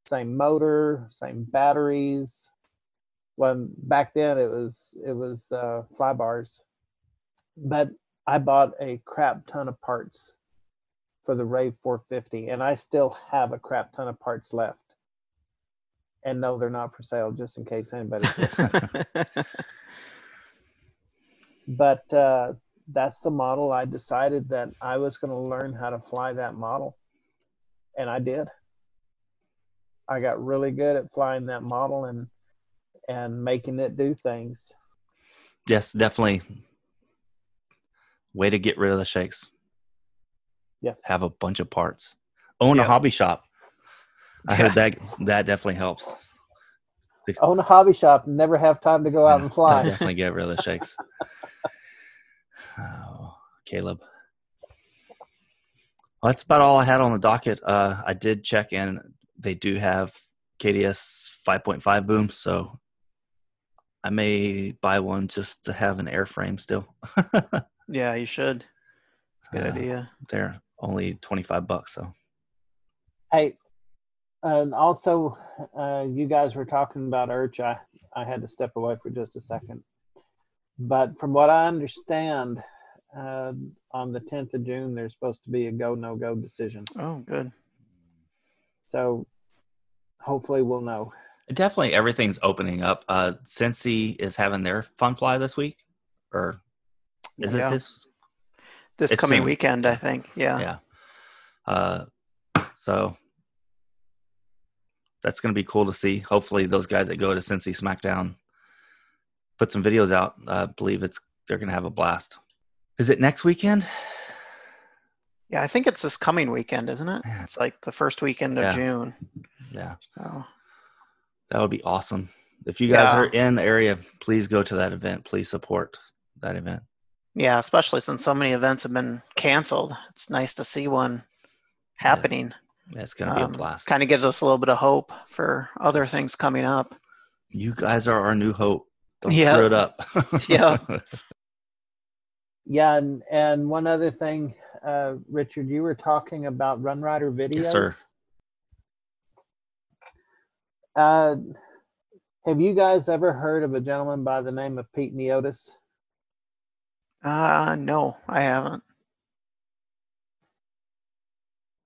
same motor, same batteries, when back then it was it was uh, fly bars, but I bought a crap ton of parts for the Rave 450, and I still have a crap ton of parts left. And no, they're not for sale, just in case anybody. but uh, that's the model. I decided that I was going to learn how to fly that model, and I did. I got really good at flying that model, and and making it do things. Yes, definitely. Way to get rid of the shakes. Yes. Have a bunch of parts. Own a hobby shop. I heard that that definitely helps. Own a hobby shop. Never have time to go out yeah, and fly. Definitely get rid of the shakes. oh, Caleb. Well, that's about all I had on the docket. Uh, I did check in. They do have KDS 5.5 boom, so I may buy one just to have an airframe still. Yeah, you should. It's a good Uh, idea. They're only twenty five bucks, so Hey, and also, uh, you guys were talking about Urch. I, I had to step away for just a second. But from what I understand, uh, on the 10th of June, there's supposed to be a go no go decision. Oh, good. So hopefully we'll know. definitely everything's opening up. Uh, Cincy is having their fun fly this week, or is Yeah. it this? This It's coming soon. weekend, I think. Yeah. Yeah. Uh, so that's going to be cool to see. Hopefully, those guys that go to Cincy SmackDown put some videos out. I believe it's they're going to have a blast. Is it next weekend? Yeah, I think it's this coming weekend, isn't it? Yeah. It's like the first weekend of Yeah. June. Yeah, So that would be awesome. If you guys Yeah. are in the area, please go to that event. Please support that event. yeah, especially since so many events have been canceled. It's nice to see one happening. Yeah, it's going to be Um, a blast. Kind of gives us a little bit of hope for other things coming up. You guys are our new hope. Don't Yeah. screw it up. Yeah. Yeah, and, and one other thing, uh, Richard, you were talking about RunRyder videos. Yes, sir. Uh, have you guys ever heard of a gentleman by the name of Pete Niotis? Uh no, I haven't.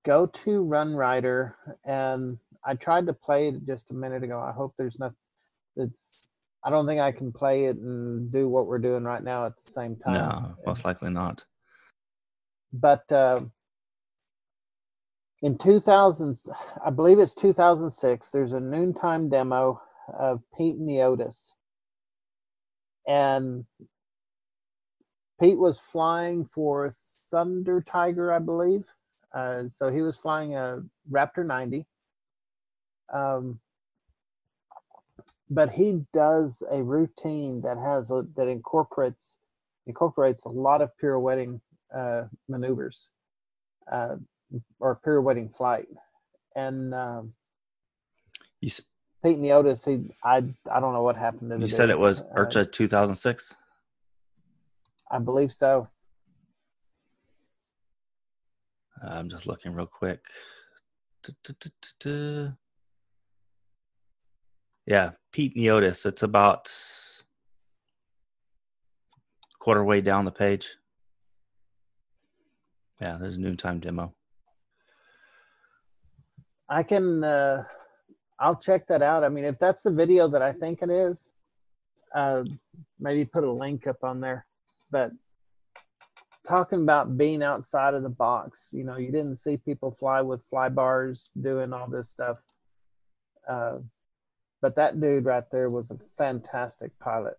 Go to RunRyder, and I tried to play it just a minute ago. I hope there's nothing It's. I don't think I can play it and do what we're doing right now at the same time. no, most likely not. but uh, in 2000 i believe it's 2006 there's a noontime demo of pete niotis and pete was flying for thunder tiger i believe uh, so he was flying a raptor 90 um, but he does a routine that has a, that incorporates incorporates a lot of pirouetting uh, maneuvers uh, or pirouetting flight. And um, You, s- Pete Niotis, he I I don't know what happened to the you said dude. it was Uh, IRCHA 2006? I believe so. Uh, I'm just looking real quick. Du-du-du-du-du. Yeah, Pete Niotis. It's about quarter way down the page. Yeah, there's a noontime demo. I can uh, I'll check that out. I mean, if that's the video that I think it is, uh, maybe put a link up on there. But talking about being outside of the box, you know, you didn't see people fly with fly bars doing all this stuff. Uh, but that dude right there was a fantastic pilot.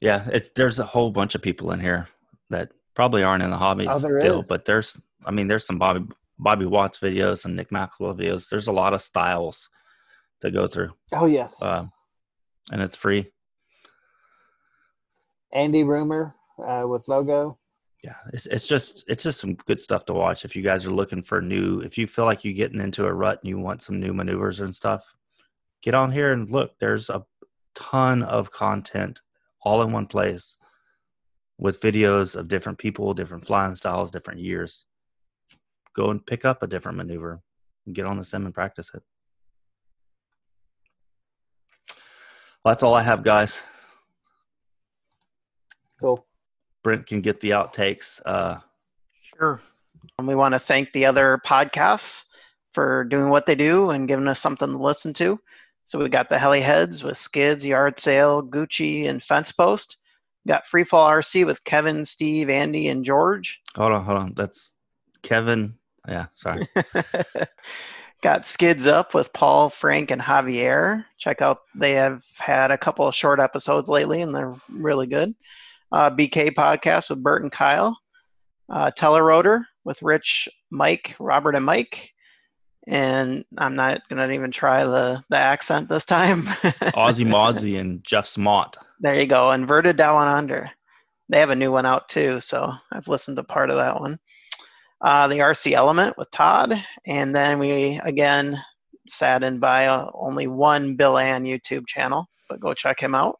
Yeah, it's, there's a whole bunch of people in here that probably aren't in the hobby Oh, still, is? but there's, I mean, there's some Bobby Bobby Watts videos and Nick Maxwell videos. There's a lot of styles to go through, Oh yes, uh, and it's free. Andy Rumor uh, with logo. yeah it's, it's just it's just some good stuff to watch if you guys are looking for new if you feel like you're getting into a rut and you want some new maneuvers and stuff get on here and look. There's a ton of content all in one place with videos of different people different flying styles different years. Go and pick up a different maneuver and get on the sim and practice it. Well, that's all i have guys Cool. brent can get the outtakes uh Sure. And we want to thank the other podcasts for doing what they do and giving us something to listen to. So we got the Heli Heads with Skids, Yard Sale, Gucci, and Fence Post. We got Freefall RC with Kevin, Steve, Andy, and George. Hold on, hold on. That's Kevin. Yeah, sorry. got Skids Up with Paul, Frank, and Javier. Check out, they have had a couple of short episodes lately and they're really good. Uh, BK Podcast with Bert and Kyle. Uh, Telerotor with Rich, Mike, Robert, and Mike. And I'm not going to even try the, the accent this time. Ozzy Mozzie and Jeff Smott. There you go. Inverted Down Under. They have a new one out too, so I've listened to part of that one. Uh, the RC Element with Todd, and then we again saddened by uh, only one Bill Ann YouTube channel, but go check him out.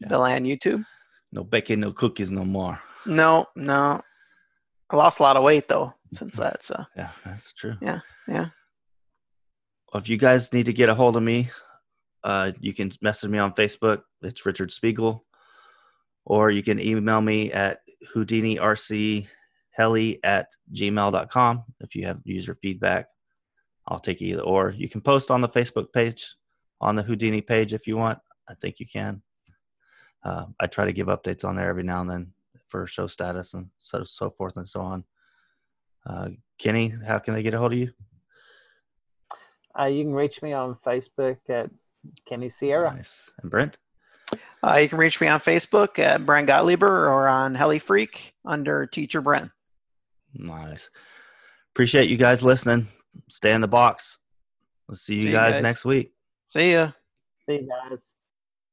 Yeah. Bill Ann YouTube. No bacon, no cookies, no more. No, no. I lost a lot of weight though since that. So Yeah, that's true. Yeah, yeah. Well, if you guys need to get a hold of me, uh, you can message me on Facebook. It's Richard Spiegel. Or you can email me at houdini HoudiniRCHeli at gmail.com if you have user feedback. I'll take either or. You can post on the Facebook page, on the Houdini page if you want. I think you can. Uh, I try to give updates on there every now and then for show status and so so forth and so on. Uh, Kenny, how can they get a hold of you? Uh, you can reach me on Facebook at Kenny Sierra. Nice. And Brent? uh, you can reach me on Facebook at Brent Gottlieb or on Heli Freak under Teacher Brent. Nice. Appreciate you guys listening. Stay in the box. We'll see you, See you guys guys. next week. See ya. See you guys.